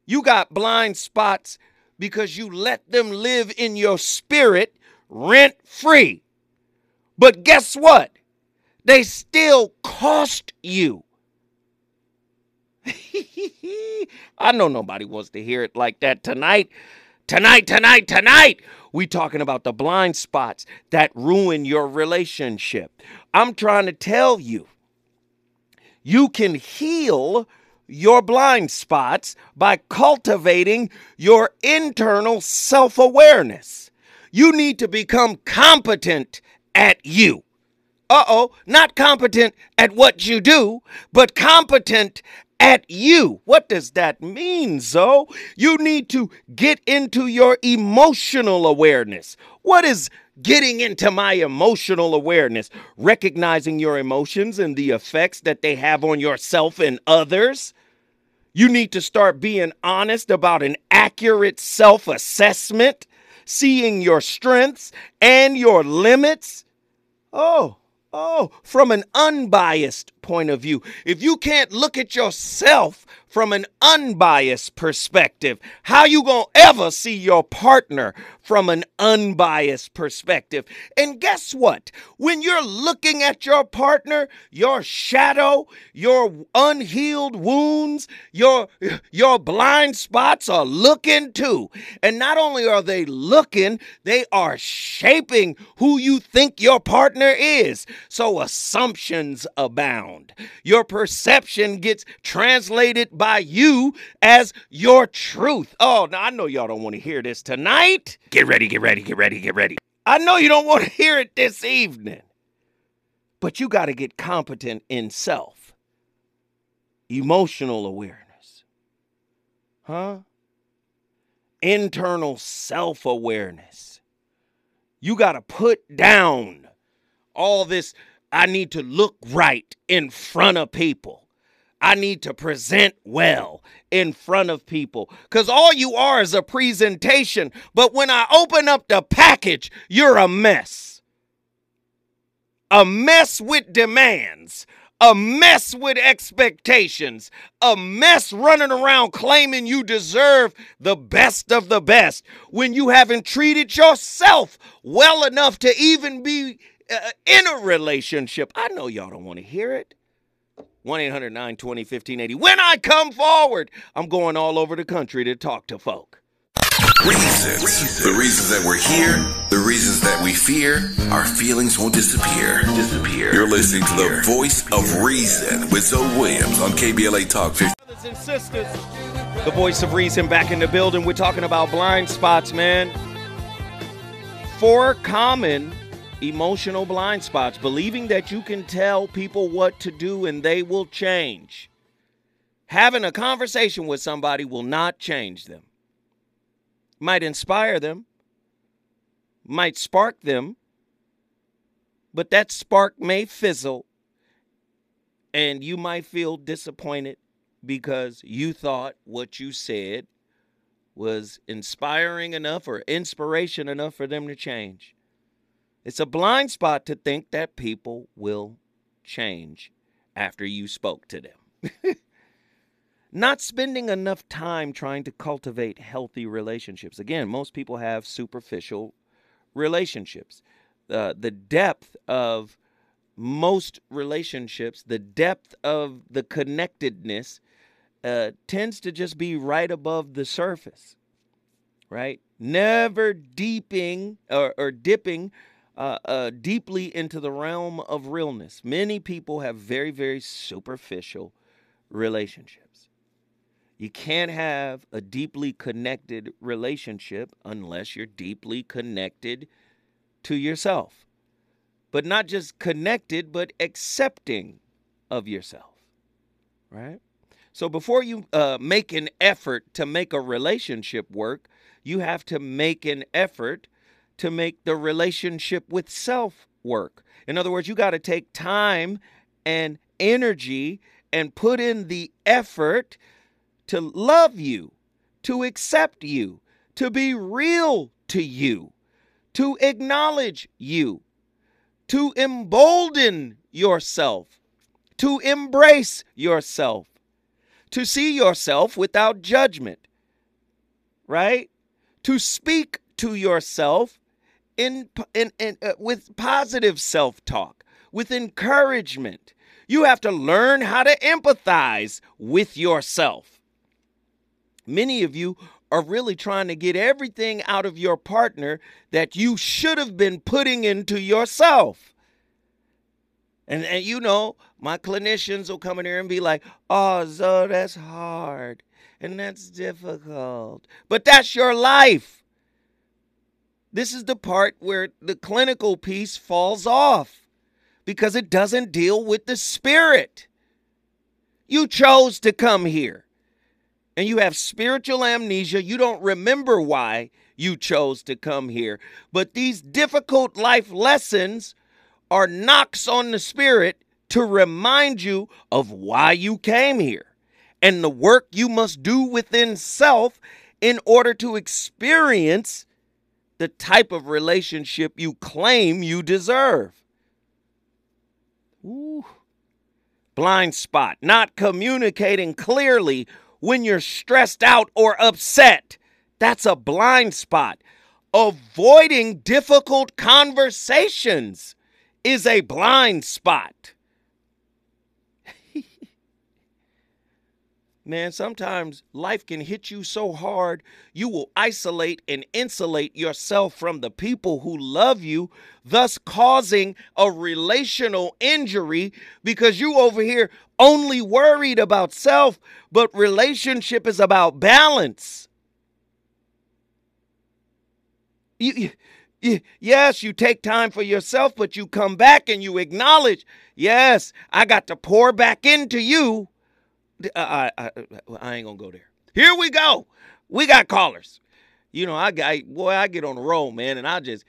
You got blind spots because you let them live in your spirit rent free. But guess what? They still cost you. [laughs] I know nobody wants to hear it like that tonight. Tonight, tonight, tonight. We talking about the blind spots that ruin your relationship. I'm trying to tell you. You can heal your blind spots by cultivating your internal self awareness. You need to become competent at you. Uh oh, not competent at what you do, but competent at you. What does that mean, Zoe? You need to get into your emotional awareness. What is getting into my emotional awareness? Recognizing your emotions and the effects that they have on yourself and others. You need to start being honest about an accurate self assessment, seeing your strengths and your limits. Oh, oh, from an unbiased point of view. If you can't look at yourself from an unbiased perspective, how you going to ever see your partner from an unbiased perspective? And guess what? When you're looking at your partner, your shadow, your unhealed wounds, your your blind spots are looking too. And not only are they looking, they are shaping who you think your partner is. So assumptions abound. Your perception gets translated by by you as your truth. Oh, now I know y'all don't want to hear this tonight. Get ready, get ready, get ready, get ready. I know you don't want to hear it this evening. But you got to get competent in self, emotional awareness, huh? Internal self awareness. You got to put down all this. I need to look right in front of people. I need to present well in front of people because all you are is a presentation. But when I open up the package, you're a mess. A mess with demands, a mess with expectations, a mess running around claiming you deserve the best of the best when you haven't treated yourself well enough to even be uh, in a relationship. I know y'all don't want to hear it. 1 800 920 1580. When I come forward, I'm going all over the country to talk to folk. Reasons. The reasons that we're here, the reasons that we fear, our feelings won't disappear. Disappear. You're listening to the voice of reason with Zoe Williams on KBLA Talk 50. Brothers and sisters, the voice of reason back in the building. We're talking about blind spots, man. Four common emotional blind spots, believing that you can tell people what to do and they will change. Having a conversation with somebody will not change them. Might inspire them, might spark them, but that spark may fizzle and you might feel disappointed because you thought what you said was inspiring enough or inspiration enough for them to change. It's a blind spot to think that people will change after you spoke to them. [laughs] Not spending enough time trying to cultivate healthy relationships. Again, most people have superficial relationships. Uh, the depth of most relationships, the depth of the connectedness uh, tends to just be right above the surface, right? Never deeping or, or dipping uh, uh, deeply into the realm of realness. Many people have very, very superficial relationships. You can't have a deeply connected relationship unless you're deeply connected to yourself. But not just connected, but accepting of yourself. Right? So before you uh, make an effort to make a relationship work, you have to make an effort to make the relationship with self work. In other words, you got to take time and energy and put in the effort to love you, to accept you, to be real to you, to acknowledge you, to embolden yourself, to embrace yourself, to see yourself without judgment, right? To speak to yourself in, in, in uh, with positive self-talk, with encouragement. You have to learn how to empathize with yourself. Many of you are really trying to get everything out of your partner that you should have been putting into yourself. And, and you know, my clinicians will come in here and be like, oh, Zoe, that's hard and that's difficult. But that's your life. This is the part where the clinical piece falls off because it doesn't deal with the spirit. You chose to come here. And you have spiritual amnesia. You don't remember why you chose to come here. But these difficult life lessons are knocks on the spirit to remind you of why you came here and the work you must do within self in order to experience the type of relationship you claim you deserve. Ooh. Blind spot, not communicating clearly when you're stressed out or upset. That's a blind spot. Avoiding difficult conversations is a blind spot. Man, sometimes life can hit you so hard, you will isolate and insulate yourself from the people who love you, thus causing a relational injury because you over here only worried about self, but relationship is about balance. You, you, yes, you take time for yourself, but you come back and you acknowledge, yes, I got to pour back into you I, I, I ain't gonna go there. Here we go. We got callers. You know, I got boy, I get on the roll, man, and I just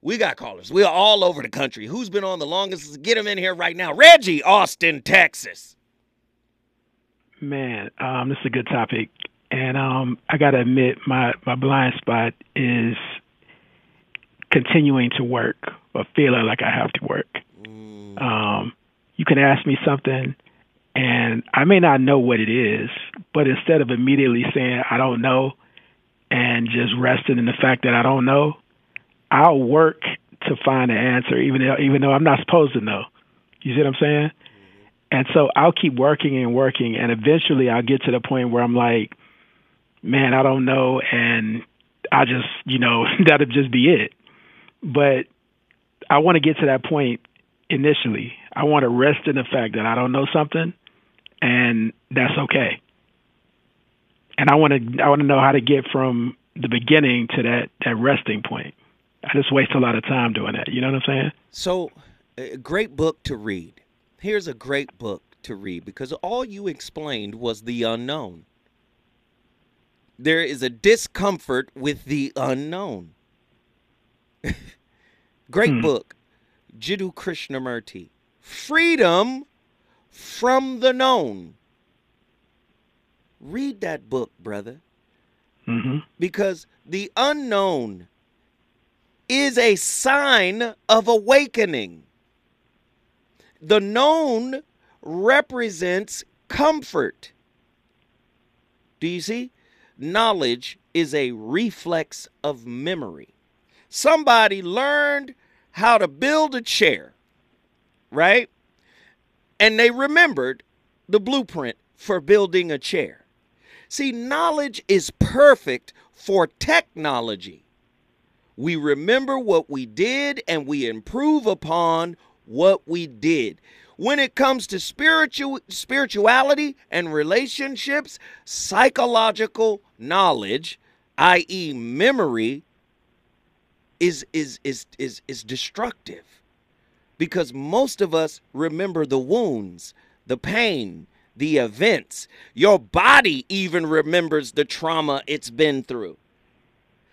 we got callers. We are all over the country. Who's been on the longest? Get them in here right now. Reggie, Austin, Texas. Man, um, this is a good topic, and um, I got to admit, my my blind spot is continuing to work or feeling like I have to work. Mm. Um, you can ask me something, and I may not know what it is, but instead of immediately saying I don't know and just resting in the fact that I don't know, I'll work to find an answer, even though, even though I'm not supposed to know. You see what I'm saying? And so I'll keep working and working, and eventually I'll get to the point where I'm like, man, I don't know, and I just, you know, [laughs] that'll just be it. But I want to get to that point initially. I want to rest in the fact that I don't know something and that's okay. And I want to I want to know how to get from the beginning to that that resting point. I just waste a lot of time doing that. You know what I'm saying? So, a great book to read. Here's a great book to read because all you explained was the unknown. There is a discomfort with the unknown. [laughs] great hmm. book, Jiddu Krishnamurti. Freedom from the known. Read that book, brother. Mm-hmm. Because the unknown is a sign of awakening. The known represents comfort. Do you see? Knowledge is a reflex of memory. Somebody learned how to build a chair, right? And they remembered the blueprint for building a chair. See, knowledge is perfect for technology. We remember what we did and we improve upon what we did. When it comes to spiritual spirituality and relationships, psychological knowledge, i.e. memory is is is is is destructive because most of us remember the wounds, the pain, the events. Your body even remembers the trauma it's been through.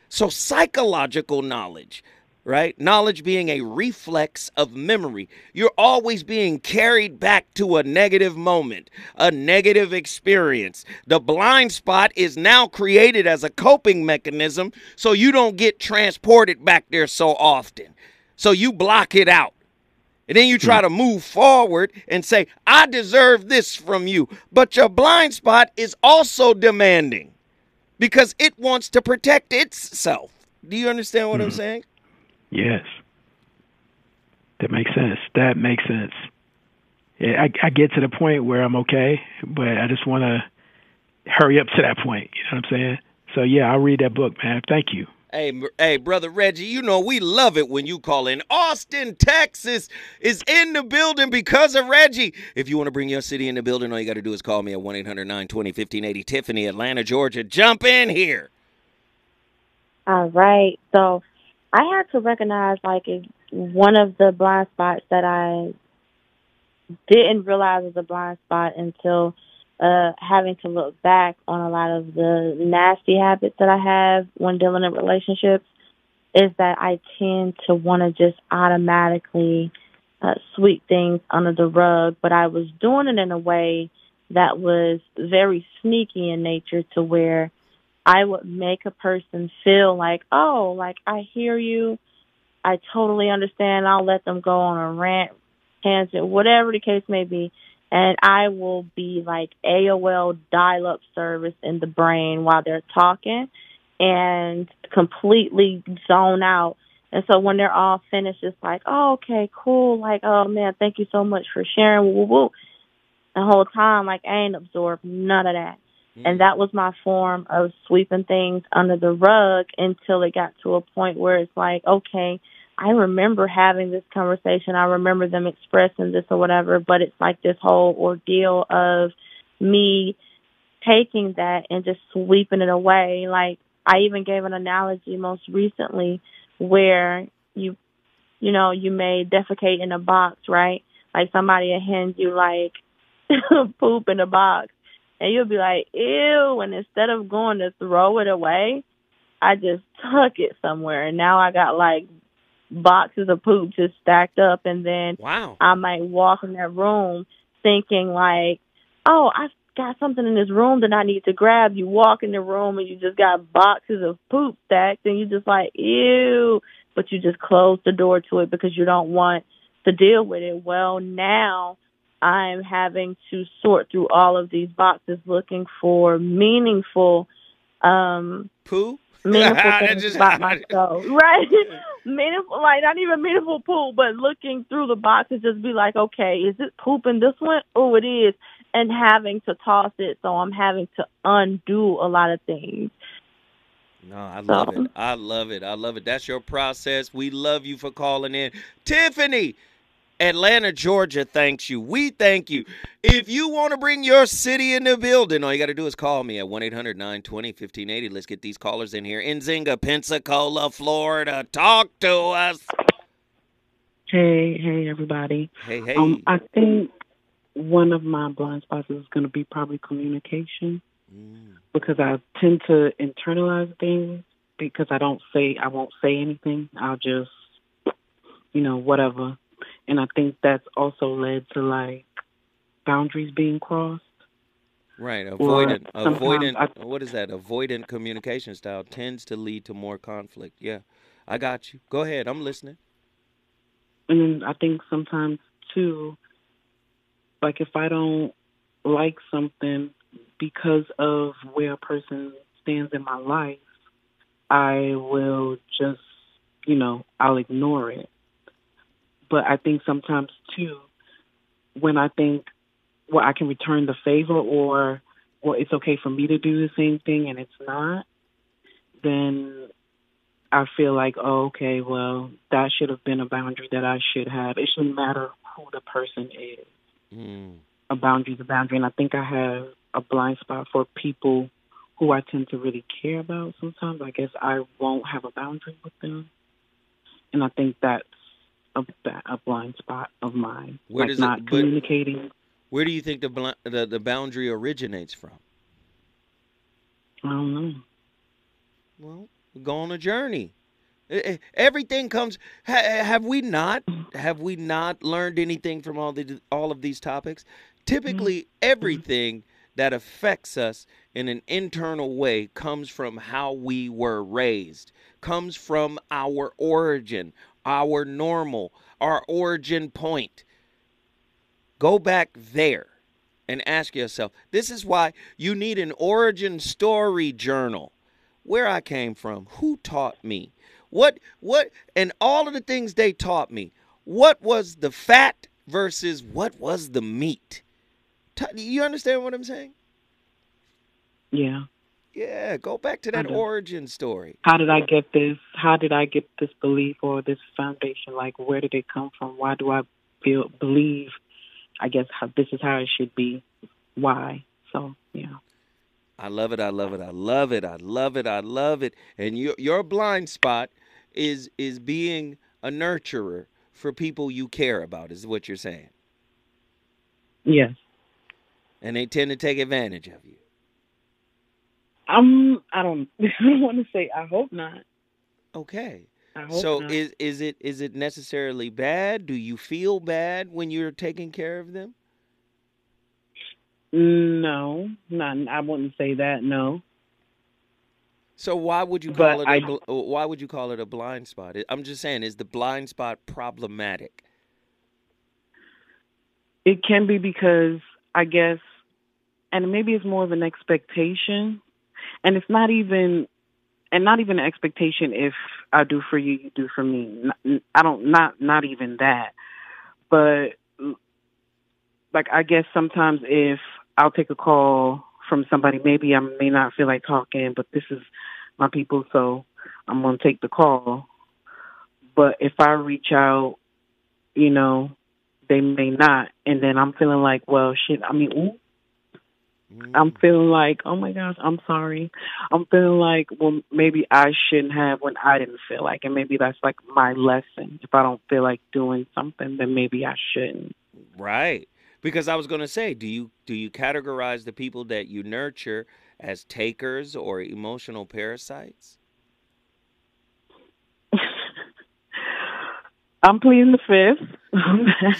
So, psychological knowledge, right? Knowledge being a reflex of memory. You're always being carried back to a negative moment, a negative experience. The blind spot is now created as a coping mechanism so you don't get transported back there so often. So, you block it out. And then you try hmm. to move forward and say, I deserve this from you. But your blind spot is also demanding because it wants to protect itself. Do you understand what mm. I'm hmm. saying? Yes. That makes sense. That makes sense. Yeah, I, I get to the point where I'm okay, but I just want to hurry up to that point. You know what I'm saying? So, yeah, I'll read that book, man. Thank you. Hey, hey, brother Reggie, you know we love it when you call in. Austin, Texas is in the building because of Reggie. If you want to bring your city in the building, all you got to do is call me at 1 800 920 1580 Tiffany, Atlanta, Georgia. Jump in here. All right. So I had to recognize, like, one of the blind spots that I didn't realize was a blind spot until uh, having to look back on a lot of the nasty habits that I have when dealing in relationships is that I tend to want to just automatically uh, sweep things under the rug, but I was doing it in a way that was very sneaky in nature to where I would make a person feel like, oh, like I hear you. I totally understand. I'll let them go on a rant, tangent, whatever the case may be. And I will be like AOL dial up service in the brain while they're talking and completely zone out. And so when they're all finished, it's like, oh, okay, cool. Like, oh man, thank you so much for sharing. Woo, woo. The whole time, like, I ain't absorbed none of that. Mm. And that was my form of sweeping things under the rug until it got to a point where it's like, okay, I remember having this conversation. I remember them expressing this or whatever, but it's like this whole ordeal of me taking that and just sweeping it away. Like I even gave an analogy most recently where you, you know, you may defecate in a box, right? Like somebody hands you like [laughs] poop in a box and you'll be like, ew. And instead of going to throw it away, I just [laughs] tuck it somewhere. And now I got like boxes of poop just stacked up. And then wow. I might walk in that room thinking like, oh, I've got something in this room that I need to grab. You walk in the room and you just got boxes of poop stacked and you just like, ew. But you just close the door to it because you don't want to deal with it. Well, now I'm having to sort through all of these boxes looking for meaningful um poo meaningful [laughs] things just, about myself. [laughs] Right? [laughs] meaningful like not even meaningful poop, but looking through the boxes just be like, okay, is it poop in this one? Oh it is and having to toss it so I'm having to undo a lot of things. No, I love so. it. I love it. I love it. That's your process. We love you for calling in. Tiffany, Atlanta, Georgia thanks you. We thank you. If you want to bring your city in the building, all you got to do is call me at 1 800 920 1580. Let's get these callers in here. Nzinga, Pensacola, Florida. Talk to us. Hey, hey, everybody. Hey, hey. Um, I think one of my blind spots is going to be probably communication mm. because I tend to internalize things because I don't say, I won't say anything. I'll just, you know, whatever and I think that's also led to like boundaries being crossed. Right, avoidant, avoidant. I, what is that? Avoidant communication style tends to lead to more conflict. Yeah, I got you. Go ahead, I'm listening. And then I think sometimes too, like if I don't like something because of where a person stands in my life, I will just, you know, I'll ignore it. But I think sometimes too, when I think, well, I can return the favor or, well, it's okay for me to do the same thing and it's not, then I feel like, oh, okay, well, that should have been a boundary that I should have. It shouldn't matter who the person is. Mm. A boundary is a boundary. And I think I have a blind spot for people who I tend to really care about sometimes. I guess I won't have a boundary with them. And I think that's a, a blind spot of mine. Where like does not it, communicating. Where do you think the, the the boundary originates from? I don't know. Well, go on a journey. Everything comes. Have we not? Have we not learned anything from all the all of these topics? Typically, mm-hmm. everything that affects us in an internal way comes from how we were raised, comes from our origin, our normal, our origin point. Go back there and ask yourself this is why you need an origin story journal. Where I came from, who taught me, what, what, and all of the things they taught me. What was the fat versus what was the meat? You understand what I'm saying? Yeah. Yeah, go back to that origin story. How did I get this? How did I get this belief or this foundation? Like, where did it come from? Why do I feel believe? I guess how, this is how it should be. Why? So, yeah. I love it. I love it. I love it. I love it. I love it. And your your blind spot is is being a nurturer for people you care about. Is what you're saying. Yes. And they tend to take advantage of you. I'm. I don't. [laughs] I don't want to say. I hope not. Okay. Hope So not. is is it is it necessarily bad? Do you feel bad when you're taking care of them? no, not. I wouldn't say that. No. So why would you But call it I- a uh, why would you call it a blind spot? I'm just saying is the blind spot problematic? It can be because I guess, and maybe it's more of an expectation, and it's not even, and not even an expectation. If I do for you, you do for me. I don't. Not not even that, but like I guess sometimes if I'll take a call from somebody, maybe I may not feel like talking, but this is my people, so I'm gonna take the call. But if I reach out, you know, they may not, and then I'm feeling like, well, shit. I mean, ooh, Mm-hmm. I'm feeling like, oh my gosh, I'm sorry. I'm feeling like, well, maybe I shouldn't have when I didn't feel like, and maybe that's like my lesson. If I don't feel like doing something, then maybe I shouldn't. Right. Because I was going to say, do you do you categorize the people that you nurture as takers or emotional parasites? [laughs] I'm pleading the fifth.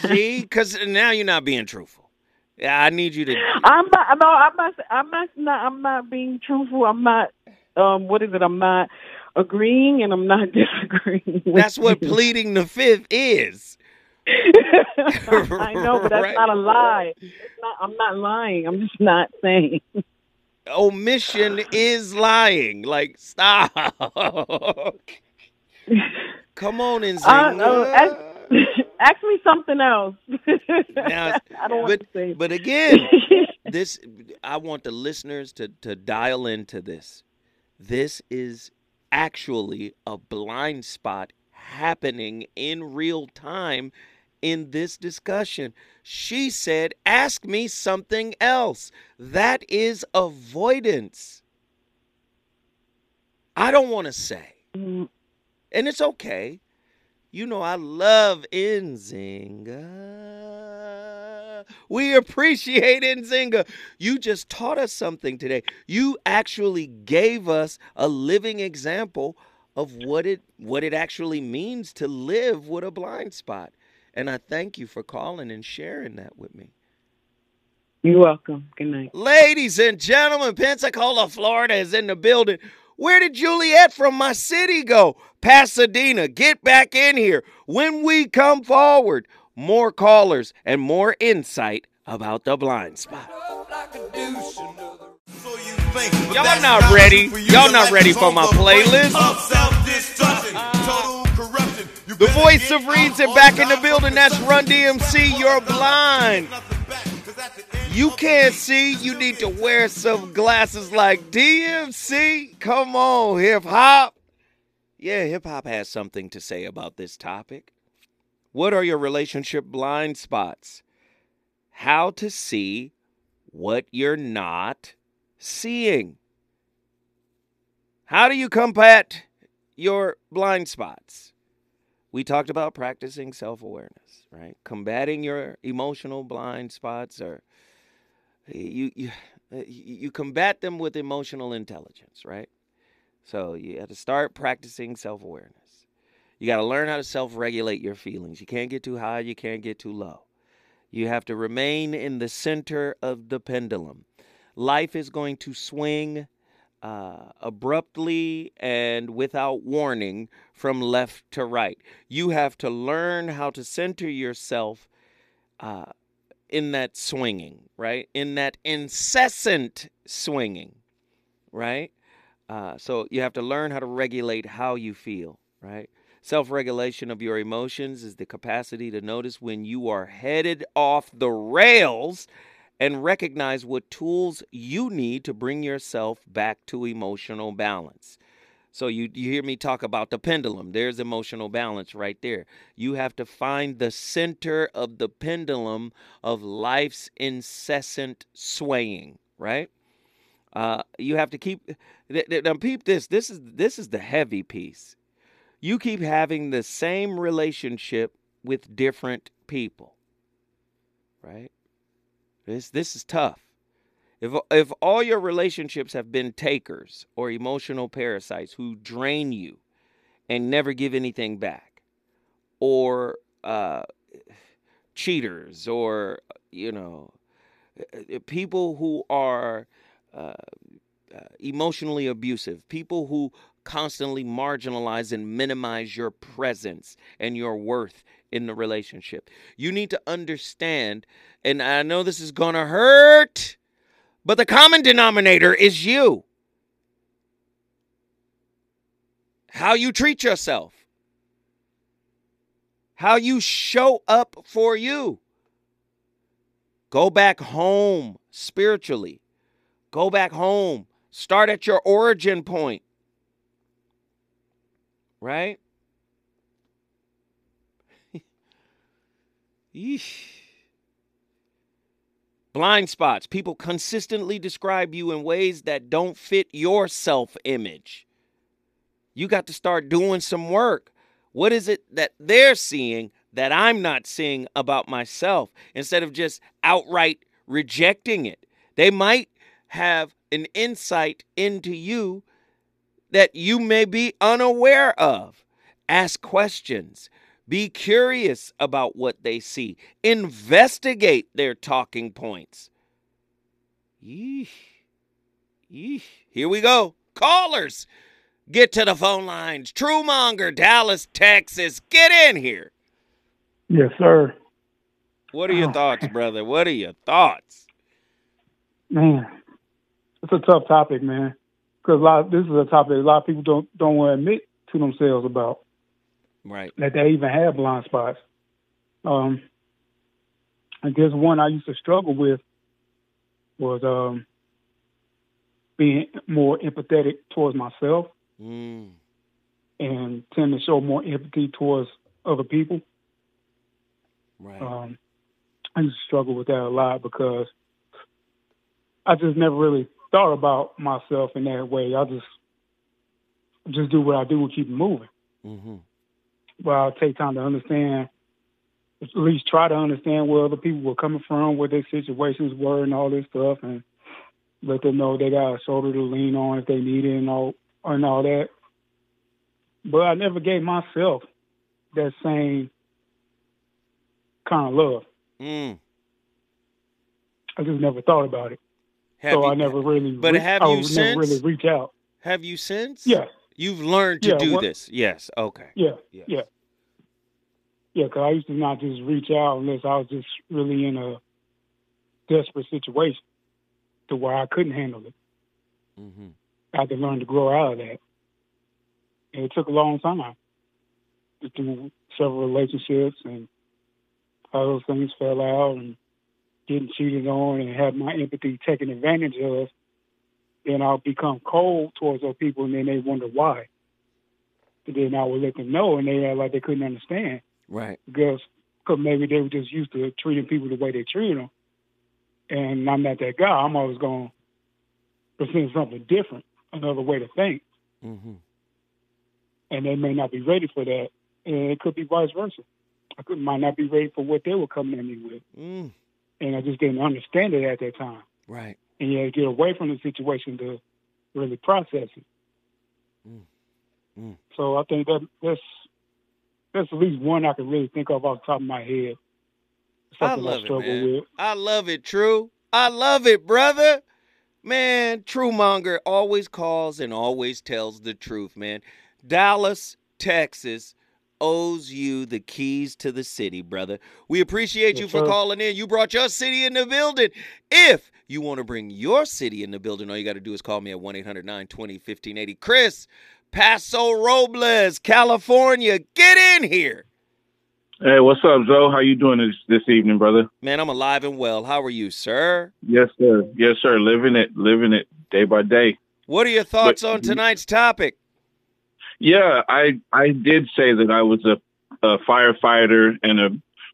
[laughs] See, because now you're not being truthful. Yeah, I need you to. I'm not. No, I'm not. I'm not. I'm not being truthful. I'm not. Um, what is it? I'm not agreeing, and I'm not [laughs] disagreeing. That's what you. pleading the fifth is. [laughs] I know, but that's [laughs] Right. not a lie. It's not, I'm not lying. I'm just not saying. Omission is lying. Like, stop. Come on, Uh, Nzinga. uh, ask, ask me something else. [laughs] Now, I don't want but, to say. but again, [laughs] this I want the listeners to to dial into this. This is actually a blind spot happening in real time in this discussion. She said, "Ask me something else." That is avoidance. I don't want to say. Mm, And it's okay. You know, I love Nzinga. We appreciate Nzinga. You just taught us something today. You actually gave us a living example of what it what it actually means to live with a blind spot. And I thank you for calling and sharing that with me. You're welcome. Good night. Ladies and gentlemen, Pensacola, Florida is in the building. Where did Juliet from my city go? Pasadena, get back in here. When we come forward, more callers and more insight about the blind spot. Y'all not ready. Y'all not ready for my playlist. The voice of reason back in the building. That's Run DMC. You're blind. You can't see. You need to wear some glasses like DMC. Come on, hip hop. Yeah, hip hop has something to say about this topic. What are your relationship blind spots? How to see what you're not seeing. How do you combat your blind spots? We talked about practicing self awareness, right? Combating your emotional blind spots or you, you uh, you combat them with emotional intelligence, right? So you have to start practicing self awareness. You got to learn how to self regulate your feelings. You can't get too high, you can't get too low. You have to remain in the center of the pendulum. Life is going to swing uh, abruptly and without warning from left to right. You have to learn how to center yourself uh, in that swinging, right? In that incessant swinging, right? Uh, so you have to learn how to regulate how you feel, right? Self regulation of your emotions is the capacity to notice when you are headed off the rails and recognize what tools you need to bring yourself back to emotional balance. So you, you hear me talk about the pendulum. There's emotional balance right there. You have to find the center of the pendulum of life's incessant swaying, right? Uh, you have to keep th- th- now peep this. This is this is the heavy piece. You keep having the same relationship with different people, right? This this is tough. If if all your relationships have been takers or emotional parasites who drain you and never give anything back, or uh, cheaters, or you know, uh, people who are uh, uh, emotionally abusive, people who constantly marginalize and minimize your presence and your worth in the relationship. You need to understand, and I know this is going to hurt, but the common denominator is you. How you treat yourself, how you show up for you. Go back home spiritually. Go back home. Start at your origin point. Right? [laughs] Yeesh. Blind spots. People consistently describe you in ways that don't fit your self image. You got to start doing some work. What is it that they're seeing that I'm not seeing about myself instead of just outright rejecting it? They might have an insight into you that you may be unaware of. Ask questions. Be curious about what they see. Investigate their talking points. Yeesh. Yeesh. Here we go. Callers, get to the phone lines. Truemonger, Dallas, Texas. Get in here. Yes, sir. What are your oh, thoughts, brother? What are your thoughts? Man, it's a tough topic, man. Because a lot, this is a topic a lot of people don't don't want to admit to themselves about. Right. That they even have blind spots. Um, I guess one I used to struggle with was um, being more empathetic towards myself mm. and tend to show more empathy towards other people. Right. Um, I used to struggle with that a lot because I just never really thought about myself in that way. I just just do what I do and keep it moving. Mm-hmm. But I'll take time to understand, at least try to understand where other people were coming from, what their situations were, and all this stuff, and let them know they got a shoulder to lean on if they need it and all and all that. But I never gave myself that same kind of love. Mm. I just never thought about it. Have so you, I never really. But re- have you since? never really reach out? Have you since? Yeah. You've learned to Yeah, do what- this. Yes. Okay. Yeah, Yes. yeah, yeah. Because I used to not just reach out unless I was just really in a desperate situation to where I couldn't handle it. Mm-hmm. I had to learn to grow out of that, and it took a long time. Through several relationships and how those things fell out and getting cheated on and had my empathy taken advantage of, then I'll become cold towards those people and then they wonder why. And then I would let them know and they act like they couldn't understand Right. because cause maybe they were just used to treating people the way they treat them. And I'm not that guy. I'm always going to present something different, another way to think. Mm-hmm. And they may not be ready for that. And it could be vice versa. I could, might not be ready for what they were coming at me with. Mm. And I just didn't understand it at that time. Right. And you had to get away from the situation to really process it. Mm. Mm. So I think that that's that's at least one I can really think of off the top of my head. I Something love it, struggle man. with. I love it, True. I love it, brother. Man, Truemonger always calls and always tells the truth, man. Dallas, Texas owes you the keys to the city, brother. We appreciate you for sir. calling in. You brought your city in the building. If you want to bring your city in the building, all you got to do is call me at 1 800 920 1580. Chris, Paso Robles, California, get in here. Hey, what's up, Joe? How you doing this this evening, brother? Man, I'm alive and well. How are you, sir? Yes, sir. Yes, sir. Living it, living it day by day. What are your thoughts But- on tonight's topic? Yeah, I I did say that I was a, a firefighter and a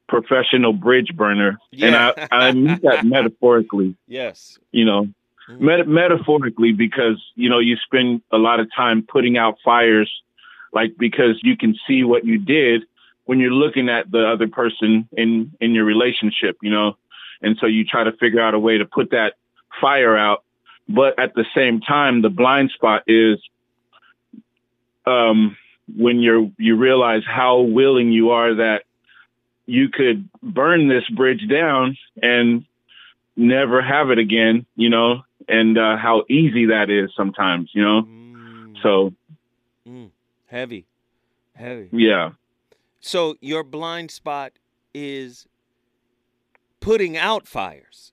professional bridge burner, and I I mean that [laughs] metaphorically. Yes. You know, mm-hmm. Met- metaphorically because you know you spend a lot of time putting out fires, like because you can see what you did when you're looking at the other person in in your relationship. You know, and so you try to figure out a way to put that fire out. But at the same time, the blind spot is um, when you're you realize how willing you are that you could burn this bridge down and never have it again, you know, and uh, how easy that is sometimes, you know. Mm. So Mm. Heavy. Heavy. yeah, So your blind spot is putting out fires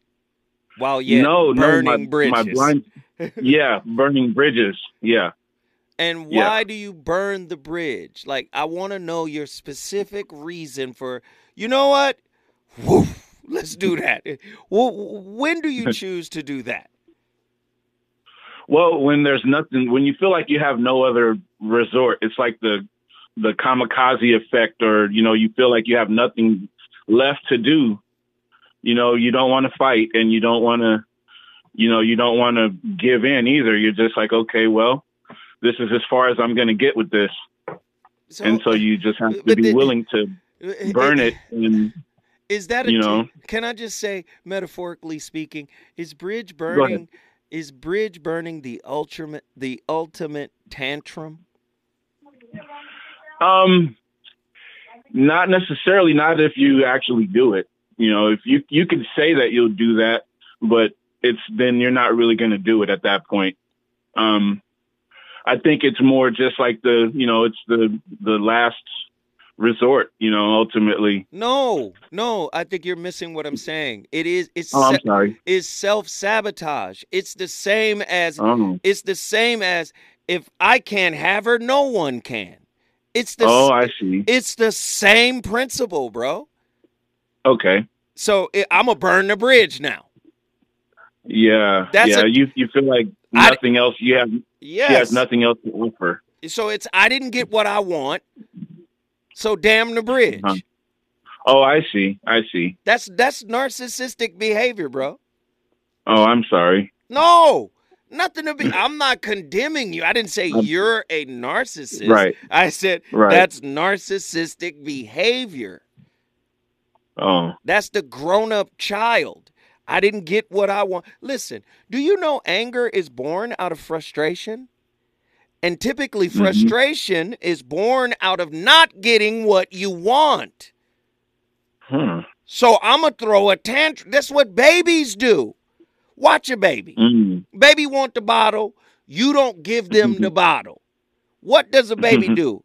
while yet no, burning no, my, bridges. my blind, [laughs] yeah, burning bridges, yeah. And Yeah. why do you burn the bridge? Like, I want to know your specific reason for, you know what? Let's do [laughs] that. Wh- When do you choose to do that? Well, when there's nothing, when you feel like you have no other resort, it's like the the kamikaze effect, or you know, you feel like you have nothing left to do. You know, you don't want to fight, and you don't want to, you know, you don't want to give in either. You're just like, okay, well, this is as far as I'm going to get with this, and so you just have to be the- willing to burn it. And Is that a You know. Can I just say, metaphorically speaking, is bridge burning? Is bridge burning the ultimate the ultimate tantrum? Um, not necessarily. Not if you actually do it. You know, if you you can say that you'll do that, but it's then you're not really going to do it at that point. Um, I think it's more just like the you know it's the the last resort. You know, ultimately. No, no. I think you're missing what I'm saying. It is. It's. Oh, I'm sorry. Is self sabotage. It's the same as. Oh. It's the same as if I can't have her, no one can. It's the. Oh, i see. It's the same principle, bro. Okay. So it, I'm gonna burn the bridge now. Yeah. That's yeah. a- you you feel like I- nothing else. You have. She has nothing else to offer. So it's I didn't get what I want. So damn the bridge. Uh-huh. Oh, I see. I see. That's that's narcissistic behavior, bro. Oh, I'm sorry. No, nothing to be. [laughs] I'm not condemning you. I didn't say you're a narcissist. Right. I said Right. that's narcissistic behavior. Oh. That's the grown up child. I didn't get what I want. Listen, do you know anger is born out of frustration? And typically, Mm-hmm. frustration is born out of not getting what you want. Hmm. So I'm going to throw a tantrum. That's what babies do. Watch a baby. Mm. Baby want the bottle. You don't give them the [laughs] bottle. What does a baby [laughs] do?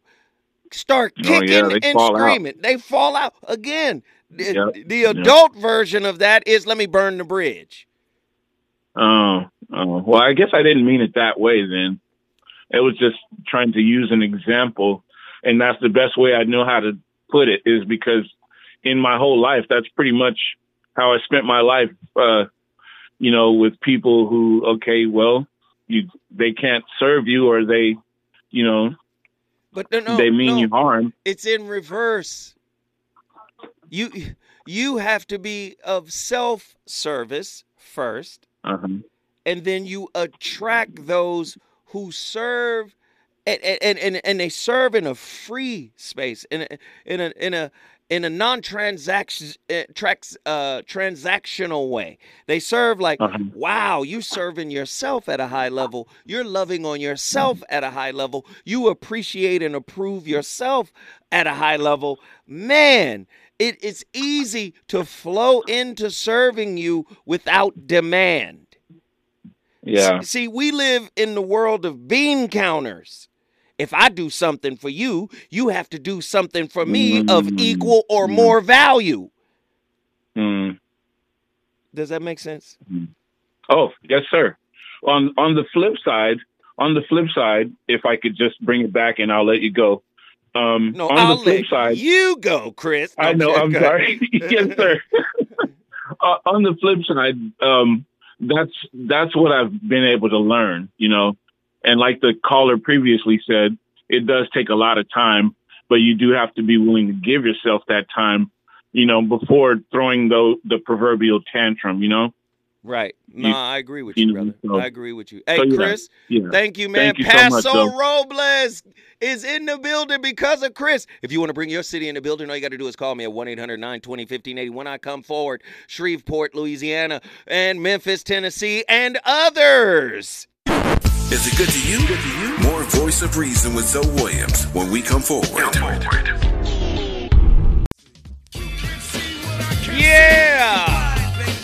Start Oh, yeah, kicking and fall out. screaming. They fall out again. The, Yep, the yep. adult version of that is let me burn the bridge. Oh, oh. Well, I guess I didn't mean it that way then. It was just trying to use an example. And that's the best way I know how to put it is because in my whole life, that's pretty much how I spent my life, uh, you know, with people who, okay, well, you, they can't serve you or they, you know, But no, no, they mean no. you harm. It's in reverse. You you have to be of self-service first, Uh-huh. and then you attract those who serve and and, and, and they serve in a free space in a in a in a in a non-transaction uh, tracks, uh, transactional way. They serve like, Uh-huh. wow, you serving yourself at a high level. You're loving on yourself at a high level. You appreciate and approve yourself at a high level. Man, it, it's easy to flow into serving you without demand. Yeah. See, we live in the world of bean counters. If I do something for you, you have to do something for me of equal or more value. Mm. Does that make sense? Oh, yes, sir. On on the flip side, on the flip side, if I could just bring it back and I'll let you go. Um, No, on I'll the flip let side, you go, Chris. I know. I'm go sorry. [laughs] yes, sir. [laughs] uh, on the flip side, um, that's that's what I've been able to learn. You know, and like the caller previously said, it does take a lot of time, but you do have to be willing to give yourself that time. You know, before throwing the the proverbial tantrum. You know. Right. No, You- I agree with you you, brother. so- I agree with you. Hey, so, yeah, Chris, yeah. thank you, man. Thank you so much, Paso. Robles is in the building because of Chris. If you want to bring your city in the building, all you got to do is call me at 1 800 920 1580 when I come forward. Shreveport, Louisiana, and Memphis, Tennessee, and others. Is it good to you? Good to you? More Voice of Reason with Zo Williams when we come forward. Yeah!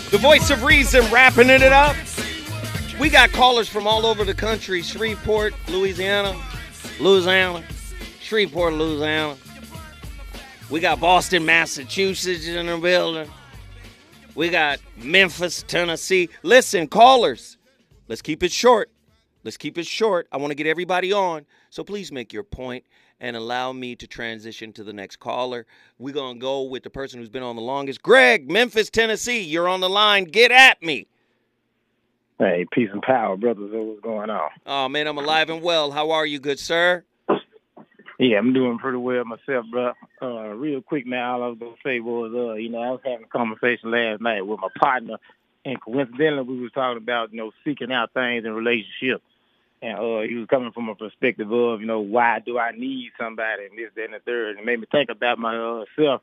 The voice of reason wrapping it up. We got callers from all over the country Shreveport, Louisiana, Louisiana, Shreveport, Louisiana. We got Boston, Massachusetts in the building. We got Memphis, Tennessee. Listen, callers, let's keep it short. Let's keep it short. I want to get everybody on. So please make your point and allow me to transition to the next caller. We're going to go with the person who's been on the longest. Greg, Memphis, Tennessee, you're on the line. Get at me. Hey, peace and power, brothers. What's going on? Oh, man, I'm alive and well. How are you, good sir? Yeah, I'm doing pretty well myself, bro. Uh, real quick, man, all I was gonna say was, uh, you know, I was having a conversation last night with my partner, and coincidentally, we was talking about, you know, seeking out things in relationships, and uh, he was coming from a perspective of, you know, why do I need somebody, and this, that, and the third, and it made me think about myself.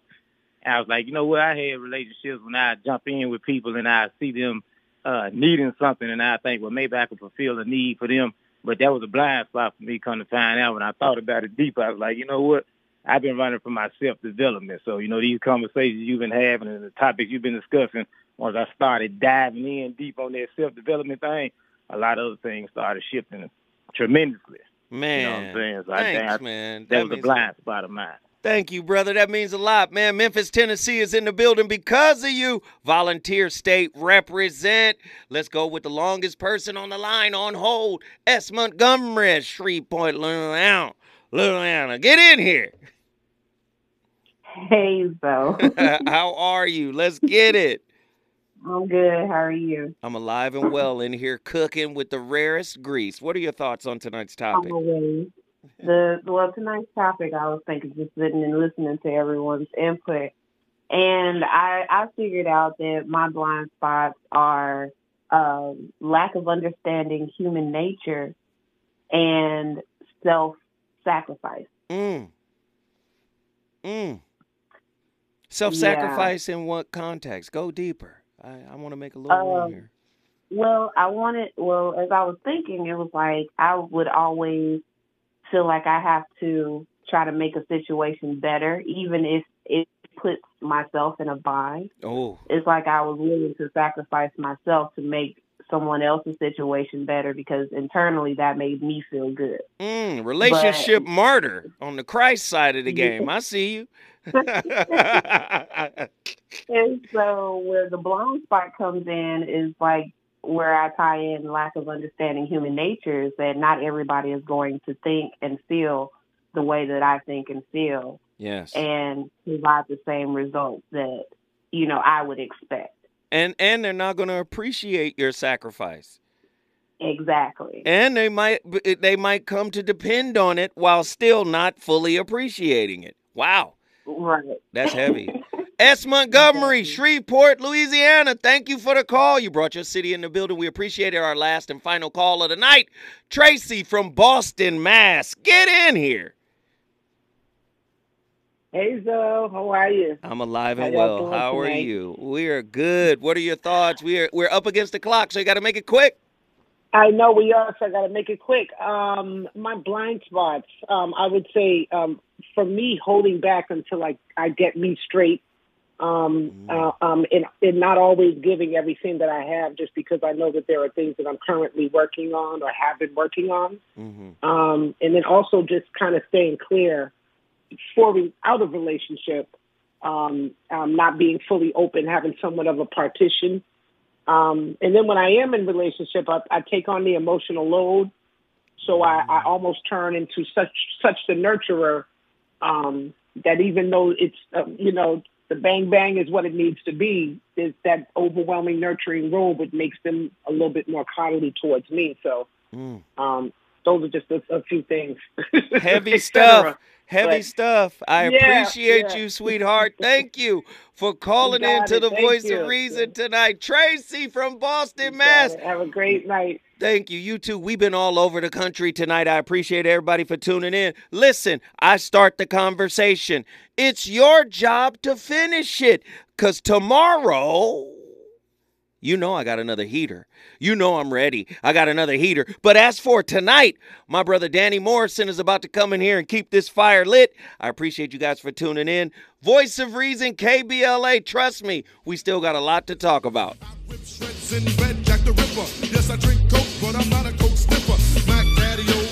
And I was like, you know what, I had relationships when I jump in with people and I see them uh, needing something, and I think, well, maybe I could fulfill a need for them. But that was a blind spot for me, come to find out. When I thought about it deep, I was like, you know what? I've been running for my self-development. So, you know, these conversations you've been having and the topics you've been discussing, once I started diving in deep on that self-development thing, a lot of other things started shifting tremendously. Man, you know what I'm saying? So thanks, think I- man. That, That was a blind spot of mine. Thank you, brother. That means a lot, man. Memphis, Tennessee is in the building because of you. Volunteer state represent. Let's go with the longest person on the line on hold. S. Montgomery, Shreveport, Louisiana. Louisiana. Get in here. Hey, Zo. [laughs] How are you? Let's get it. I'm good. How are you? I'm alive and well in here cooking with the rarest grease. What are your thoughts on tonight's topic? The well tonight's topic I was thinking just sitting and listening to everyone's input. And I I figured out that my blind spots are um, lack of understanding human nature and self sacrifice. Mm. Mm. Self sacrifice in what context? Go deeper. I, I want to make a little room Um, here. Well, I wanted, well, as I was thinking, it was like I would always feel like I have to try to make a situation better, even if it puts myself in a bind. Oh. It's like I was willing to sacrifice myself to make someone else's situation better because internally that made me feel good. Mm, relationship martyr on the Christ side of the [laughs] game. I see you. [laughs] [laughs] And so where the blind spot comes in is like where I tie in lack of understanding human nature is that not everybody is going to think and feel the way that I think and feel yes. and provide the same results that, you know, I would expect. And and they're not going to appreciate your sacrifice. Exactly. And they might they might come to depend on it while still not fully appreciating it. Wow. Right. That's heavy. [laughs] S. Montgomery, Shreveport, Louisiana. Thank you for the call. You brought your city in the building. We appreciate it. Our last and final call of the night. Tracy from Boston, Mass. Get in here. Hey, Zo, how are you? I'm alive and y'all well. doing How are tonight? you? We are good. What are your thoughts? We are we're up against the clock, so you got to make it quick. I know we are, so I got to make it quick. Um, my blind spots, um, I would say, um, for me, holding back until I, I get me straight, um, uh, um, and, and not always giving everything that I have, just because I know that there are things that I'm currently working on or have been working on. mhm Um, and then also just kind of staying clear for we out of relationship, um, um, not being fully open, having somewhat of a partition. Um, and then when I am in relationship, I, I take on the emotional load. So I, I almost turn into such such the nurturer um, that even though it's uh, you know the bang bang is what it needs to be, is that overwhelming nurturing role, which makes them a little bit more coddly towards me. So um, those are just a, a few things. [laughs] Heavy stuff. Heavy But- stuff. I Yeah, appreciate yeah. you, sweetheart. Thank you for calling You in to it. the Thank voice you. of reason tonight. Tracy from Boston, Mass. it. Have a great night. Thank you. You too. We've been all over the country tonight. I appreciate everybody for tuning in. Listen, I start the conversation. It's your job to finish it because tomorrow, you know, I got another heater. You know, I'm ready. I got another heater. But as for tonight, my brother Danny Morrison is about to come in here and keep this fire lit. I appreciate you guys for tuning in. Voice of Reason, KBLA. Trust me, we still got a lot to talk about. Yes, I drink Coke, but I'm not a Coke. Mac Daddy,